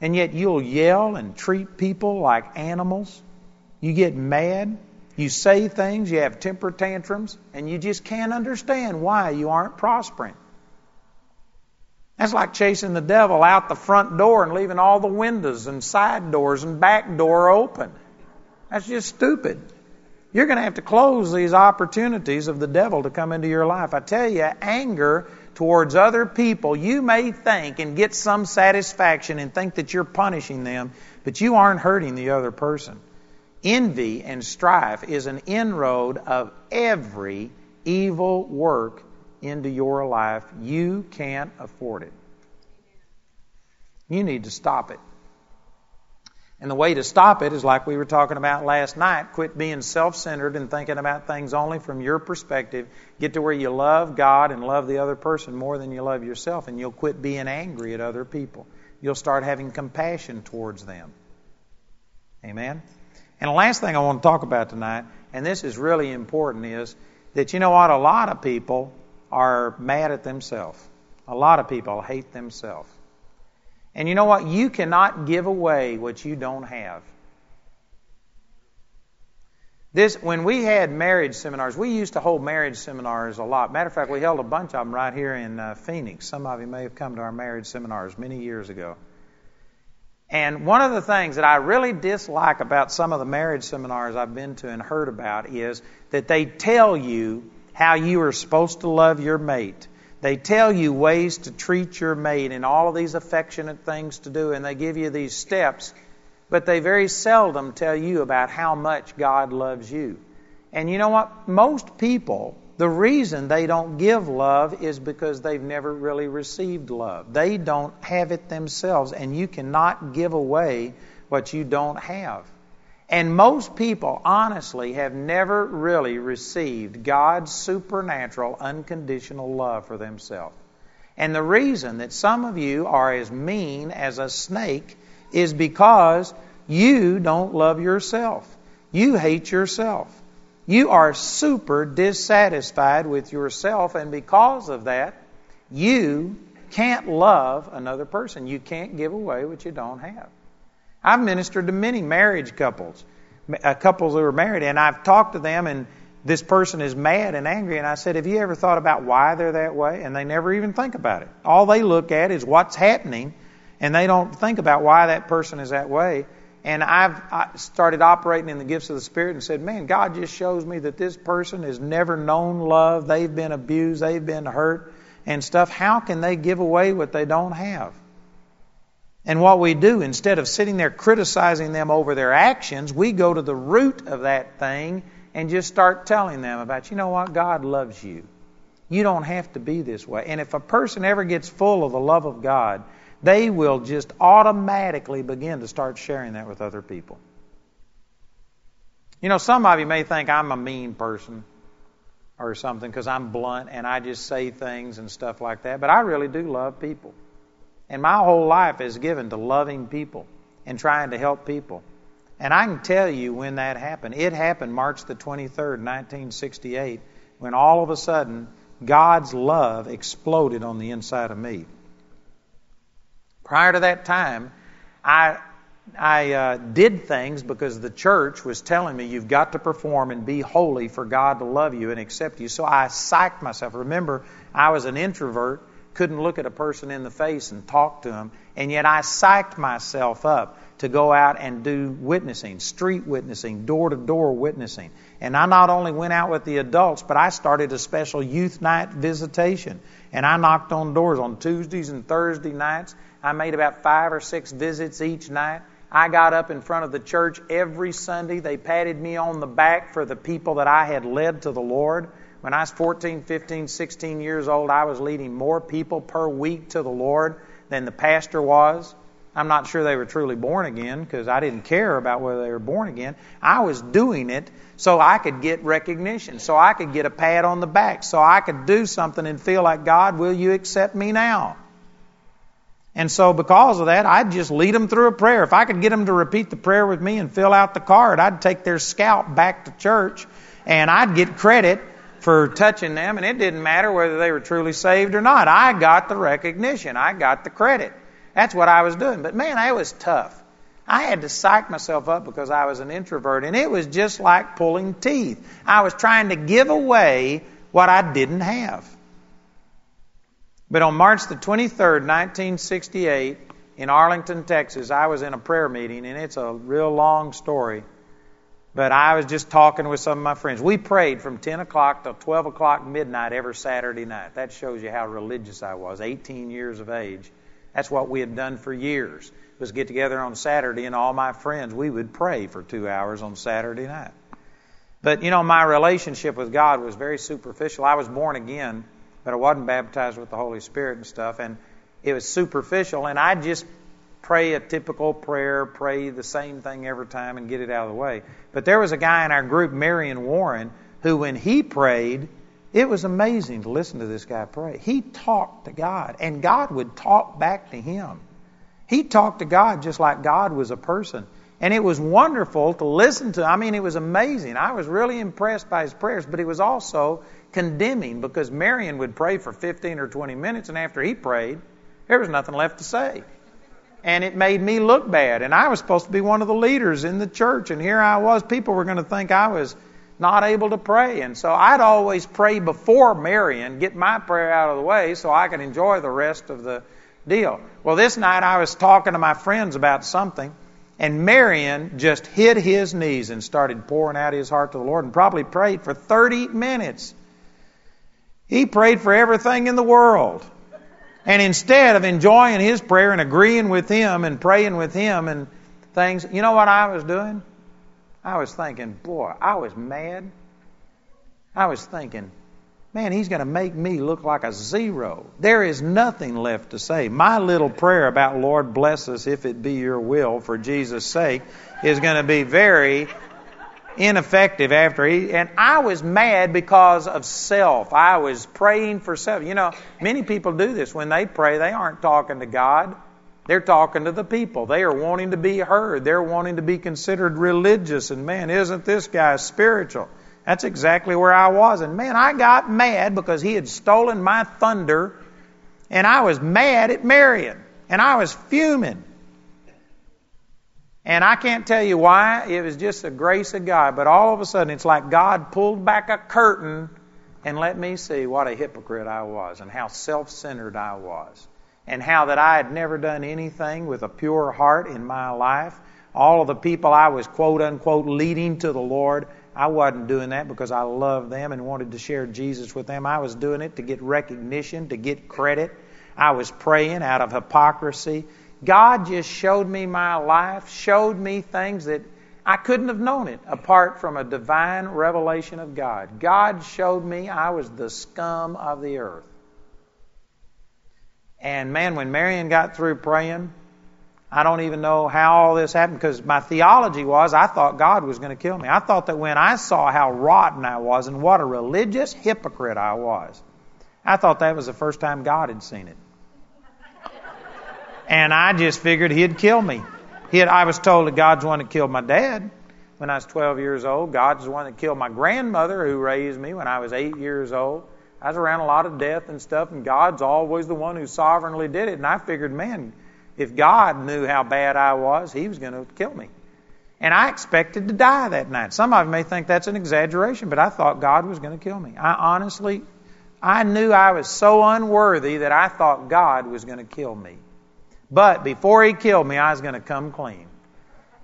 And yet you'll yell and treat people like animals you get mad, you say things, you have temper tantrums, and you just can't understand why you aren't prospering. That's like chasing the devil out the front door and leaving all the windows and side doors and back door open. That's just stupid. You're going to have to close these opportunities of the devil to come into your life. I tell you, anger towards other people, you may think and get some satisfaction and think that you're punishing them, but you aren't hurting the other person. Envy and strife is an inroad of every evil work into your life. You can't afford it. You need to stop it. And the way to stop it is like we were talking about last night quit being self centered and thinking about things only from your perspective. Get to where you love God and love the other person more than you love yourself, and you'll quit being angry at other people. You'll start having compassion towards them. Amen? And the last thing I want to talk about tonight, and this is really important, is that you know what? A lot of people are mad at themselves. A lot of people hate themselves. And you know what? You cannot give away what you don't have. This, when we had marriage seminars, we used to hold marriage seminars a lot. Matter of fact, we held a bunch of them right here in uh, Phoenix. Some of you may have come to our marriage seminars many years ago. And one of the things that I really dislike about some of the marriage seminars I've been to and heard about is that they tell you how you are supposed to love your mate. They tell you ways to treat your mate and all of these affectionate things to do, and they give you these steps, but they very seldom tell you about how much God loves you. And you know what? Most people the reason they don't give love is because they've never really received love. They don't have it themselves, and you cannot give away what you don't have. And most people, honestly, have never really received God's supernatural, unconditional love for themselves. And the reason that some of you are as mean as a snake is because you don't love yourself. You hate yourself. You are super dissatisfied with yourself, and because of that, you can't love another person. You can't give away what you don't have. I've ministered to many marriage couples, uh, couples who are married, and I've talked to them, and this person is mad and angry, and I said, Have you ever thought about why they're that way? And they never even think about it. All they look at is what's happening, and they don't think about why that person is that way. And I've started operating in the gifts of the Spirit and said, man, God just shows me that this person has never known love. They've been abused. They've been hurt and stuff. How can they give away what they don't have? And what we do, instead of sitting there criticizing them over their actions, we go to the root of that thing and just start telling them about, you know what, God loves you. You don't have to be this way. And if a person ever gets full of the love of God, they will just automatically begin to start sharing that with other people. You know, some of you may think I'm a mean person or something because I'm blunt and I just say things and stuff like that, but I really do love people. And my whole life is given to loving people and trying to help people. And I can tell you when that happened. It happened March the 23rd, 1968, when all of a sudden God's love exploded on the inside of me. Prior to that time, I I uh, did things because the church was telling me you've got to perform and be holy for God to love you and accept you. So I psyched myself. Remember, I was an introvert, couldn't look at a person in the face and talk to them, and yet I psyched myself up to go out and do witnessing, street witnessing, door to door witnessing. And I not only went out with the adults, but I started a special youth night visitation. And I knocked on doors on Tuesdays and Thursday nights. I made about five or six visits each night. I got up in front of the church every Sunday. They patted me on the back for the people that I had led to the Lord. When I was 14, 15, 16 years old, I was leading more people per week to the Lord than the pastor was. I'm not sure they were truly born again because I didn't care about whether they were born again. I was doing it so I could get recognition, so I could get a pat on the back, so I could do something and feel like, God, will you accept me now? And so, because of that, I'd just lead them through a prayer. If I could get them to repeat the prayer with me and fill out the card, I'd take their scalp back to church and I'd get credit for touching them, and it didn't matter whether they were truly saved or not. I got the recognition, I got the credit. That's what I was doing. But man, it was tough. I had to psych myself up because I was an introvert, and it was just like pulling teeth. I was trying to give away what I didn't have. But on March the 23rd, 1968, in Arlington, Texas, I was in a prayer meeting, and it's a real long story. But I was just talking with some of my friends. We prayed from 10 o'clock till 12 o'clock midnight every Saturday night. That shows you how religious I was, 18 years of age. That's what we had done for years. Was get together on Saturday and all my friends we would pray for 2 hours on Saturday night. But you know my relationship with God was very superficial. I was born again, but I wasn't baptized with the Holy Spirit and stuff and it was superficial and I just pray a typical prayer, pray the same thing every time and get it out of the way. But there was a guy in our group, Marion Warren, who when he prayed, it was amazing to listen to this guy pray. He talked to God, and God would talk back to him. He talked to God just like God was a person. And it was wonderful to listen to. I mean, it was amazing. I was really impressed by his prayers, but it was also condemning because Marion would pray for 15 or 20 minutes, and after he prayed, there was nothing left to say. And it made me look bad. And I was supposed to be one of the leaders in the church, and here I was. People were going to think I was not able to pray. And so I'd always pray before Marion, get my prayer out of the way so I could enjoy the rest of the deal. Well, this night I was talking to my friends about something, and Marion just hit his knees and started pouring out his heart to the Lord and probably prayed for 30 minutes. He prayed for everything in the world. And instead of enjoying his prayer and agreeing with him and praying with him and things, you know what I was doing? I was thinking, boy, I was mad. I was thinking, man, he's going to make me look like a zero. There is nothing left to say. My little prayer about Lord bless us if it be your will for Jesus' sake is going to be very ineffective after he and I was mad because of self. I was praying for self. You know, many people do this when they pray, they aren't talking to God. They're talking to the people. They are wanting to be heard. They're wanting to be considered religious. And man, isn't this guy spiritual? That's exactly where I was. And man, I got mad because he had stolen my thunder. And I was mad at Marion. And I was fuming. And I can't tell you why. It was just the grace of God. But all of a sudden, it's like God pulled back a curtain and let me see what a hypocrite I was and how self centered I was and how that I had never done anything with a pure heart in my life. All of the people I was quote unquote leading to the Lord, I wasn't doing that because I loved them and wanted to share Jesus with them. I was doing it to get recognition, to get credit. I was praying out of hypocrisy. God just showed me my life, showed me things that I couldn't have known it apart from a divine revelation of God. God showed me I was the scum of the earth. And man, when Marion got through praying, I don't even know how all this happened because my theology was I thought God was going to kill me. I thought that when I saw how rotten I was and what a religious hypocrite I was, I thought that was the first time God had seen it. And I just figured he'd kill me. He had, I was told that God's the one that killed my dad when I was 12 years old. God's the one that killed my grandmother who raised me when I was 8 years old. I was around a lot of death and stuff, and God's always the one who sovereignly did it. And I figured, man, if God knew how bad I was, He was going to kill me. And I expected to die that night. Some of you may think that's an exaggeration, but I thought God was going to kill me. I honestly, I knew I was so unworthy that I thought God was going to kill me. But before He killed me, I was going to come clean.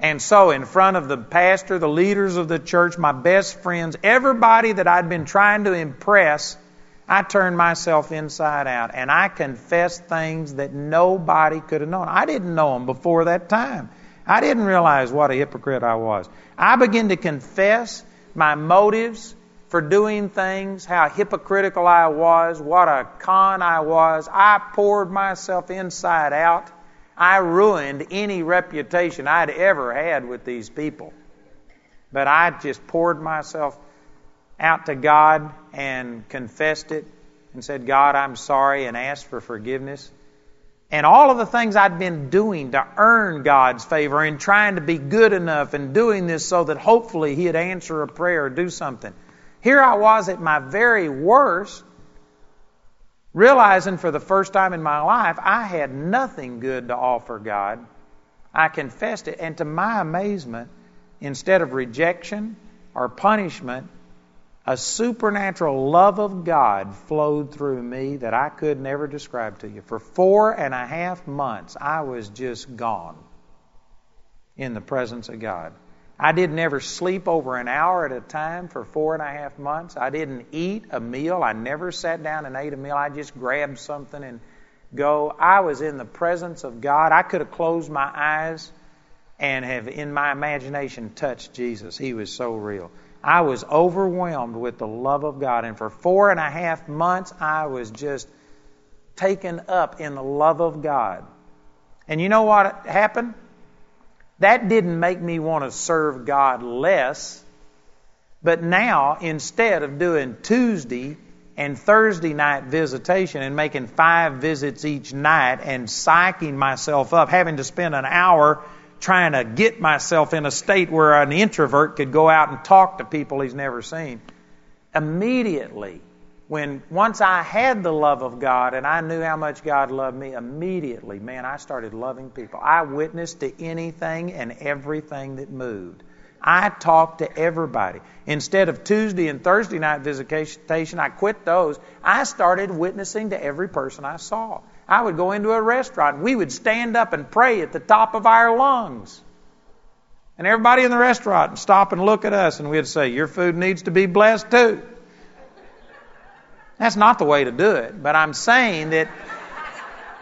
And so, in front of the pastor, the leaders of the church, my best friends, everybody that I'd been trying to impress, I turned myself inside out and I confessed things that nobody could have known. I didn't know them before that time. I didn't realize what a hypocrite I was. I began to confess my motives for doing things, how hypocritical I was, what a con I was. I poured myself inside out. I ruined any reputation I'd ever had with these people. But I just poured myself out to God and confessed it and said, God, I'm sorry, and asked for forgiveness. And all of the things I'd been doing to earn God's favor and trying to be good enough and doing this so that hopefully He'd answer a prayer or do something. Here I was at my very worst, realizing for the first time in my life I had nothing good to offer God. I confessed it, and to my amazement, instead of rejection or punishment, a supernatural love of God flowed through me that I could never describe to you. For four and a half months, I was just gone in the presence of God. I didn't ever sleep over an hour at a time for four and a half months. I didn't eat a meal. I never sat down and ate a meal. I just grabbed something and go. I was in the presence of God. I could have closed my eyes and have, in my imagination, touched Jesus. He was so real. I was overwhelmed with the love of God. And for four and a half months, I was just taken up in the love of God. And you know what happened? That didn't make me want to serve God less. But now, instead of doing Tuesday and Thursday night visitation and making five visits each night and psyching myself up, having to spend an hour trying to get myself in a state where an introvert could go out and talk to people he's never seen, immediately when once I had the love of God and I knew how much God loved me, immediately, man, I started loving people. I witnessed to anything and everything that moved. I talked to everybody. Instead of Tuesday and Thursday night visitation, I quit those. I started witnessing to every person I saw. I would go into a restaurant. We would stand up and pray at the top of our lungs. And everybody in the restaurant would stop and look at us, and we'd say, Your food needs to be blessed too. That's not the way to do it, but I'm saying that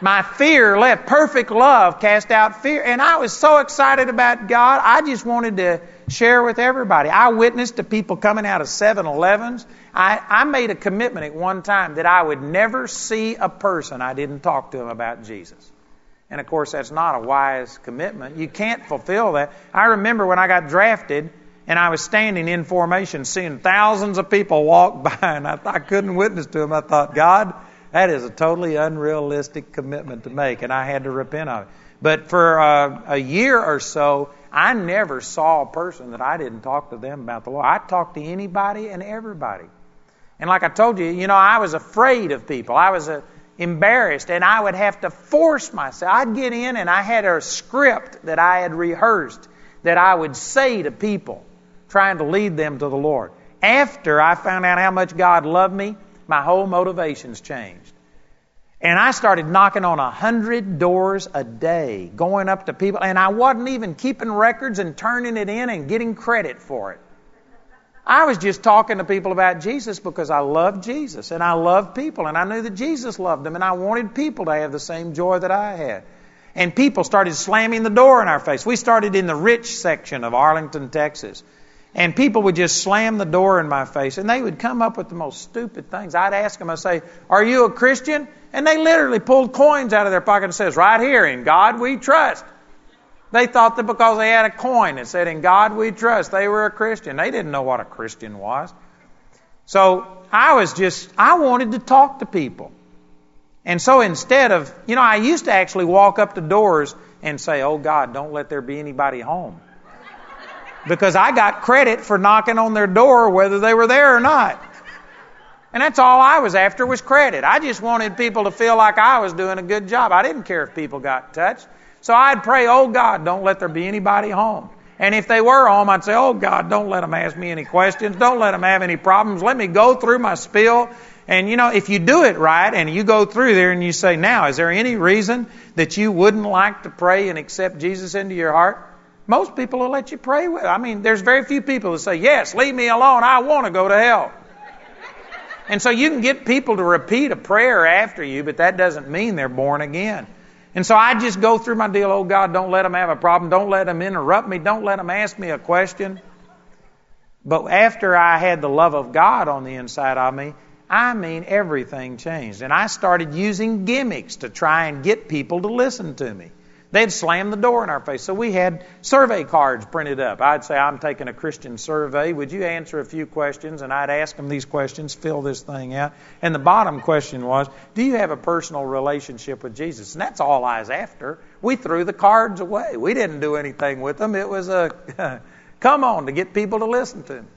my fear left perfect love cast out fear. And I was so excited about God, I just wanted to share with everybody. I witnessed to people coming out of 7 Elevens. I, I made a commitment at one time that I would never see a person I didn't talk to them about Jesus. And of course, that's not a wise commitment. You can't fulfill that. I remember when I got drafted, and I was standing in formation, seeing thousands of people walk by, and I, I couldn't witness to them. I thought, God, that is a totally unrealistic commitment to make, and I had to repent of it. But for uh, a year or so, I never saw a person that I didn't talk to them about the Lord. I talked to anybody and everybody. And like I told you, you know, I was afraid of people. I was uh, embarrassed, and I would have to force myself. I'd get in, and I had a script that I had rehearsed that I would say to people trying to lead them to the Lord. After I found out how much God loved me, my whole motivations changed. And I started knocking on a hundred doors a day, going up to people, and I wasn't even keeping records and turning it in and getting credit for it. I was just talking to people about Jesus because I loved Jesus and I loved people and I knew that Jesus loved them and I wanted people to have the same joy that I had. And people started slamming the door in our face. We started in the rich section of Arlington, Texas. And people would just slam the door in my face and they would come up with the most stupid things. I'd ask them, I'd say, Are you a Christian? And they literally pulled coins out of their pocket and says, Right here, in God we trust. They thought that because they had a coin that said, In God we trust, they were a Christian. They didn't know what a Christian was. So I was just, I wanted to talk to people. And so instead of, you know, I used to actually walk up to doors and say, Oh God, don't let there be anybody home because I got credit for knocking on their door whether they were there or not. And that's all I was after was credit. I just wanted people to feel like I was doing a good job. I didn't care if people got touched. So I'd pray, oh God, don't let there be anybody home. And if they were home, I'd say, oh God, don't let them ask me any questions. Don't let them have any problems. Let me go through my spiel. And you know, if you do it right and you go through there and you say, now, is there any reason that you wouldn't like to pray and accept Jesus into your heart? Most people will let you pray with. I mean, there's very few people that say, Yes, leave me alone. I want to go to hell. And so you can get people to repeat a prayer after you, but that doesn't mean they're born again. And so I just go through my deal, oh God, don't let them have a problem. Don't let them interrupt me. Don't let them ask me a question. But after I had the love of God on the inside of me, I mean, everything changed. And I started using gimmicks to try and get people to listen to me. They'd slam the door in our face. So we had survey cards printed up. I'd say, I'm taking a Christian survey. Would you answer a few questions? And I'd ask them these questions, fill this thing out. And the bottom question was, Do you have a personal relationship with Jesus? And that's all I was after. We threw the cards away. We didn't do anything with them. It was a come on to get people to listen to me.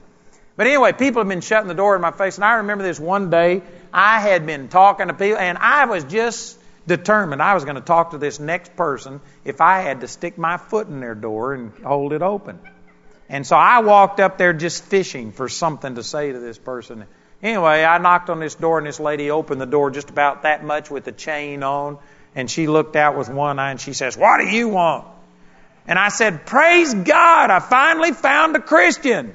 But anyway, people have been shutting the door in my face. And I remember this one day, I had been talking to people, and I was just determined I was going to talk to this next person if I had to stick my foot in their door and hold it open. And so I walked up there just fishing for something to say to this person. Anyway, I knocked on this door, and this lady opened the door just about that much with the chain on. And she looked out with one eye and she says, What do you want? And I said, Praise God, I finally found a Christian.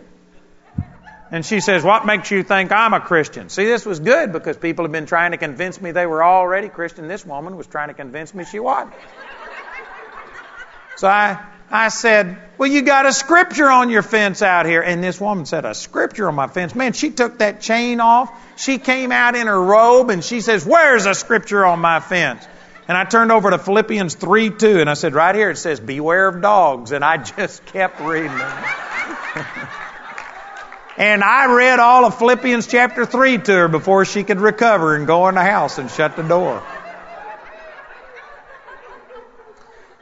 And she says, What makes you think I'm a Christian? See, this was good because people have been trying to convince me they were already Christian. This woman was trying to convince me she wasn't. So I, I said, Well, you got a scripture on your fence out here. And this woman said, A scripture on my fence? Man, she took that chain off. She came out in her robe and she says, Where's a scripture on my fence? And I turned over to Philippians 3 2 and I said, Right here it says, Beware of dogs. And I just kept reading it. And I read all of Philippians chapter 3 to her before she could recover and go in the house and shut the door.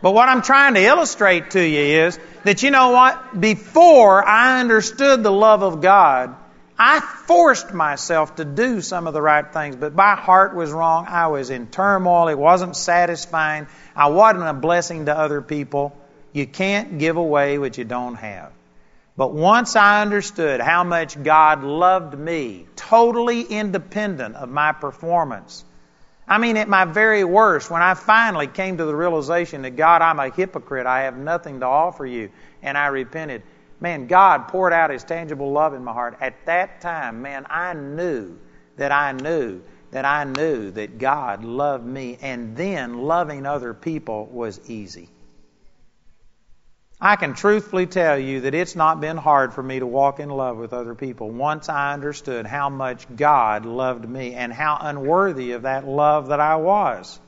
But what I'm trying to illustrate to you is that you know what? Before I understood the love of God, I forced myself to do some of the right things, but my heart was wrong. I was in turmoil. It wasn't satisfying. I wasn't a blessing to other people. You can't give away what you don't have. But once I understood how much God loved me, totally independent of my performance, I mean, at my very worst, when I finally came to the realization that God, I'm a hypocrite, I have nothing to offer you, and I repented, man, God poured out His tangible love in my heart. At that time, man, I knew that I knew that I knew that God loved me, and then loving other people was easy. I can truthfully tell you that it's not been hard for me to walk in love with other people once I understood how much God loved me and how unworthy of that love that I was.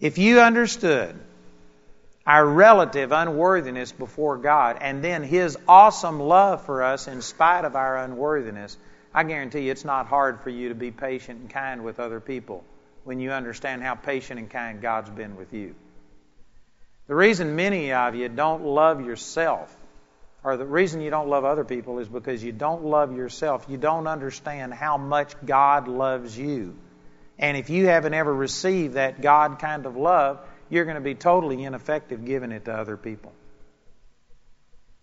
If you understood our relative unworthiness before God and then His awesome love for us in spite of our unworthiness, I guarantee you it's not hard for you to be patient and kind with other people when you understand how patient and kind God's been with you. The reason many of you don't love yourself, or the reason you don't love other people, is because you don't love yourself. You don't understand how much God loves you. And if you haven't ever received that God kind of love, you're going to be totally ineffective giving it to other people.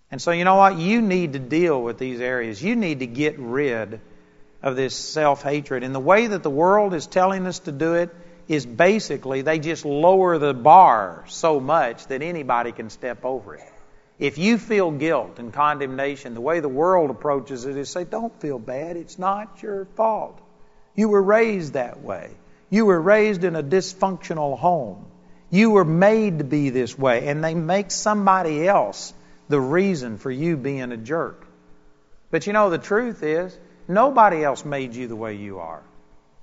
And so, you know what? You need to deal with these areas. You need to get rid of this self hatred. And the way that the world is telling us to do it is basically they just lower the bar so much that anybody can step over it. If you feel guilt and condemnation, the way the world approaches it is say, don't feel bad. It's not your fault. You were raised that way. You were raised in a dysfunctional home. You were made to be this way. And they make somebody else the reason for you being a jerk. But you know, the truth is, nobody else made you the way you are.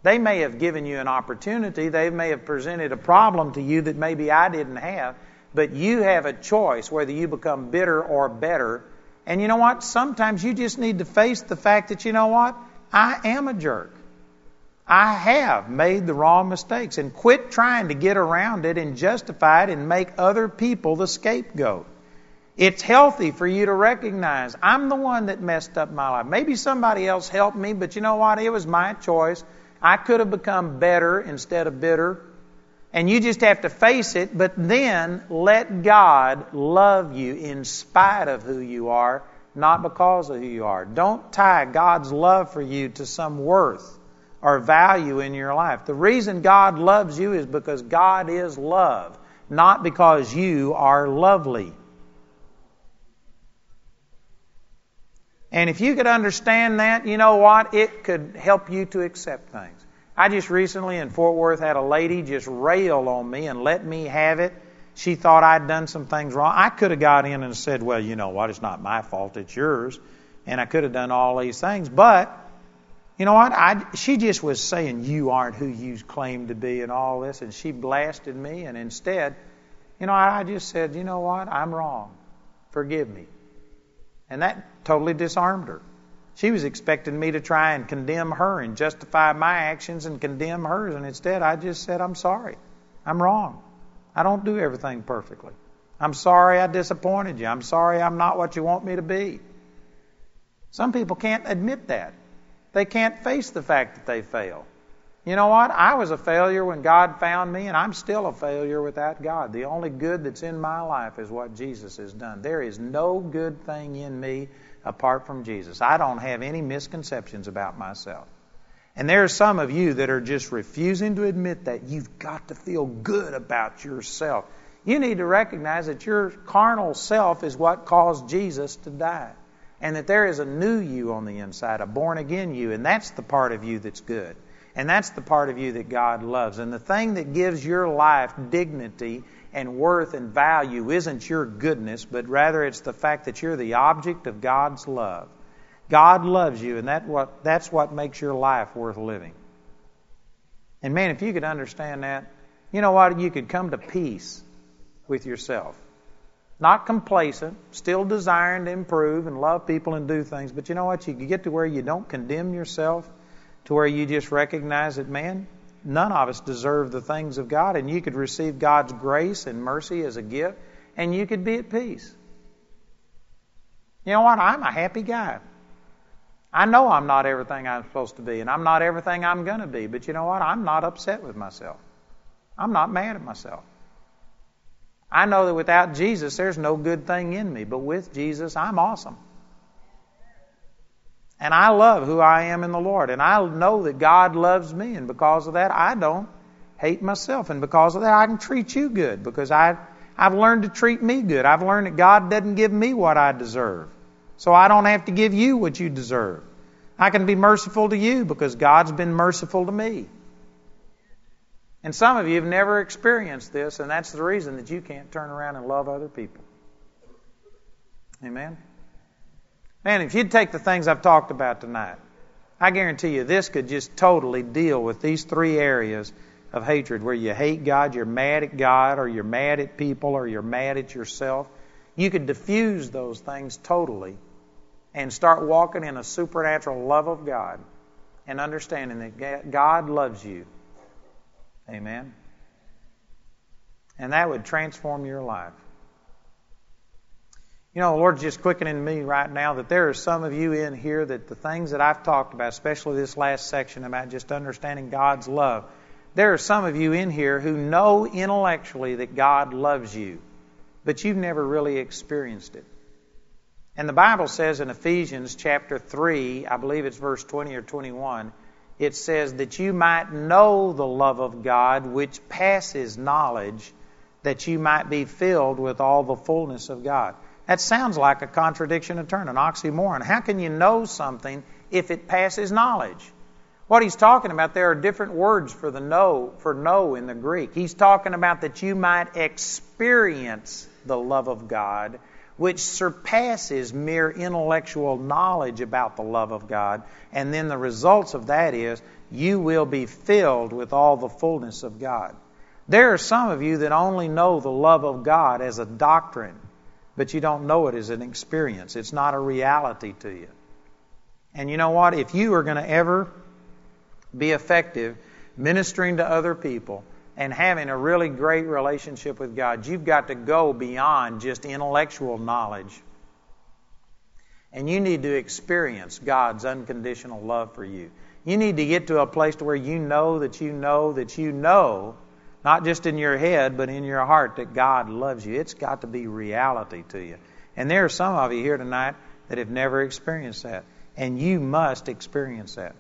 They may have given you an opportunity, they may have presented a problem to you that maybe I didn't have, but you have a choice whether you become bitter or better. And you know what? Sometimes you just need to face the fact that, you know what? I am a jerk. I have made the wrong mistakes and quit trying to get around it and justify it and make other people the scapegoat. It's healthy for you to recognize I'm the one that messed up my life. Maybe somebody else helped me, but you know what? It was my choice. I could have become better instead of bitter. And you just have to face it, but then let God love you in spite of who you are, not because of who you are. Don't tie God's love for you to some worth or value in your life. The reason God loves you is because God is love, not because you are lovely. And if you could understand that, you know what? It could help you to accept things. I just recently in Fort Worth had a lady just rail on me and let me have it. She thought I'd done some things wrong. I could have got in and said, well, you know what? It's not my fault. It's yours. And I could have done all these things. But, you know what? I, she just was saying, you aren't who you claim to be and all this. And she blasted me. And instead, you know, I just said, you know what? I'm wrong. Forgive me. And that totally disarmed her. She was expecting me to try and condemn her and justify my actions and condemn hers. And instead, I just said, I'm sorry. I'm wrong. I don't do everything perfectly. I'm sorry I disappointed you. I'm sorry I'm not what you want me to be. Some people can't admit that. They can't face the fact that they fail. You know what? I was a failure when God found me, and I'm still a failure without God. The only good that's in my life is what Jesus has done. There is no good thing in me apart from Jesus. I don't have any misconceptions about myself. And there are some of you that are just refusing to admit that you've got to feel good about yourself. You need to recognize that your carnal self is what caused Jesus to die. And that there is a new you on the inside, a born again you, and that's the part of you that's good. And that's the part of you that God loves. And the thing that gives your life dignity and worth and value isn't your goodness, but rather it's the fact that you're the object of God's love. God loves you, and that what, that's what makes your life worth living. And man, if you could understand that, you know what? You could come to peace with yourself. Not complacent, still desiring to improve and love people and do things, but you know what? You could get to where you don't condemn yourself to where you just recognize that, man, none of us deserve the things of God, and you could receive God's grace and mercy as a gift, and you could be at peace. You know what? I'm a happy guy. I know I'm not everything I'm supposed to be, and I'm not everything I'm going to be, but you know what? I'm not upset with myself. I'm not mad at myself. I know that without Jesus, there's no good thing in me, but with Jesus, I'm awesome. And I love who I am in the Lord. And I know that God loves me. And because of that, I don't hate myself. And because of that, I can treat you good because I, I've learned to treat me good. I've learned that God doesn't give me what I deserve. So I don't have to give you what you deserve. I can be merciful to you because God's been merciful to me. And some of you have never experienced this, and that's the reason that you can't turn around and love other people. Amen? Man, if you'd take the things I've talked about tonight, I guarantee you this could just totally deal with these three areas of hatred where you hate God, you're mad at God, or you're mad at people, or you're mad at yourself. You could diffuse those things totally and start walking in a supernatural love of God and understanding that God loves you. Amen. And that would transform your life. You know, the Lord's just quickening me right now that there are some of you in here that the things that I've talked about, especially this last section about just understanding God's love, there are some of you in here who know intellectually that God loves you, but you've never really experienced it. And the Bible says in Ephesians chapter 3, I believe it's verse 20 or 21, it says that you might know the love of God which passes knowledge, that you might be filled with all the fullness of God. That sounds like a contradiction of turn, an oxymoron. How can you know something if it passes knowledge? What he's talking about, there are different words for the know, for know in the Greek. He's talking about that you might experience the love of God, which surpasses mere intellectual knowledge about the love of God. And then the results of that is you will be filled with all the fullness of God. There are some of you that only know the love of God as a doctrine but you don't know it as an experience. It's not a reality to you. And you know what? If you are going to ever be effective ministering to other people and having a really great relationship with God, you've got to go beyond just intellectual knowledge. And you need to experience God's unconditional love for you. You need to get to a place to where you know that you know that you know not just in your head, but in your heart that God loves you. It's got to be reality to you. And there are some of you here tonight that have never experienced that. And you must experience that.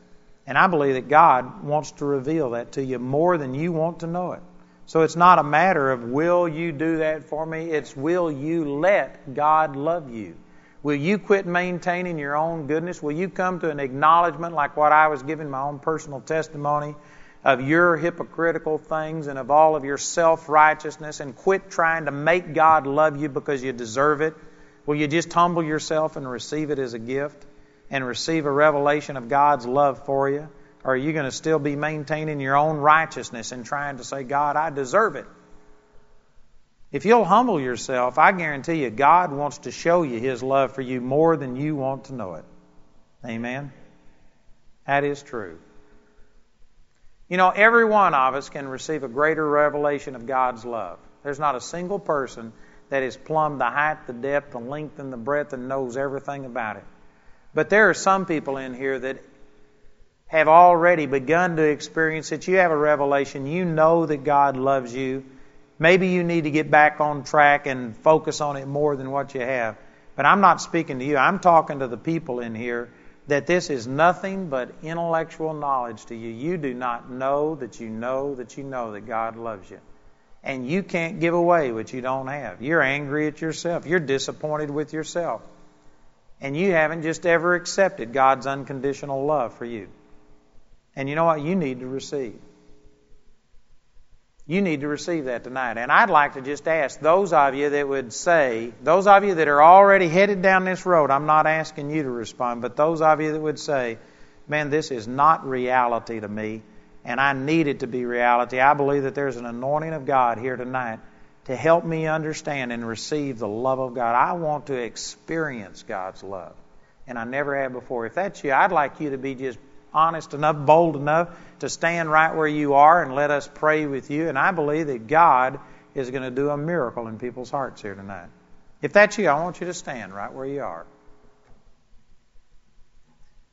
And I believe that God wants to reveal that to you more than you want to know it. So it's not a matter of will you do that for me? It's will you let God love you? Will you quit maintaining your own goodness? Will you come to an acknowledgement like what I was giving my own personal testimony of your hypocritical things and of all of your self righteousness and quit trying to make God love you because you deserve it? Will you just humble yourself and receive it as a gift and receive a revelation of God's love for you? Or are you going to still be maintaining your own righteousness and trying to say, God, I deserve it? If you'll humble yourself, I guarantee you, God wants to show you His love for you more than you want to know it. Amen? That is true. You know, every one of us can receive a greater revelation of God's love. There's not a single person that has plumbed the height, the depth, the length, and the breadth and knows everything about it. But there are some people in here that have already begun to experience it. You have a revelation. You know that God loves you. Maybe you need to get back on track and focus on it more than what you have. But I'm not speaking to you. I'm talking to the people in here that this is nothing but intellectual knowledge to you. You do not know that you know that you know that God loves you. And you can't give away what you don't have. You're angry at yourself. You're disappointed with yourself. And you haven't just ever accepted God's unconditional love for you. And you know what? You need to receive. You need to receive that tonight. And I'd like to just ask those of you that would say, those of you that are already headed down this road, I'm not asking you to respond, but those of you that would say, man, this is not reality to me, and I need it to be reality. I believe that there's an anointing of God here tonight to help me understand and receive the love of God. I want to experience God's love, and I never have before. If that's you, I'd like you to be just honest enough, bold enough to stand right where you are and let us pray with you. And I believe that God is going to do a miracle in people's hearts here tonight. If that's you, I want you to stand right where you are.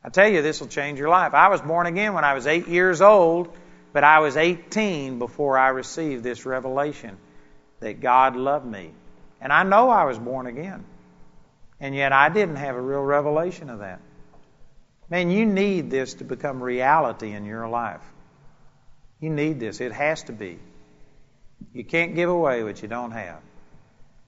I tell you, this will change your life. I was born again when I was eight years old, but I was 18 before I received this revelation that God loved me. And I know I was born again. And yet I didn't have a real revelation of that. Man, you need this to become reality in your life. You need this. It has to be. You can't give away what you don't have.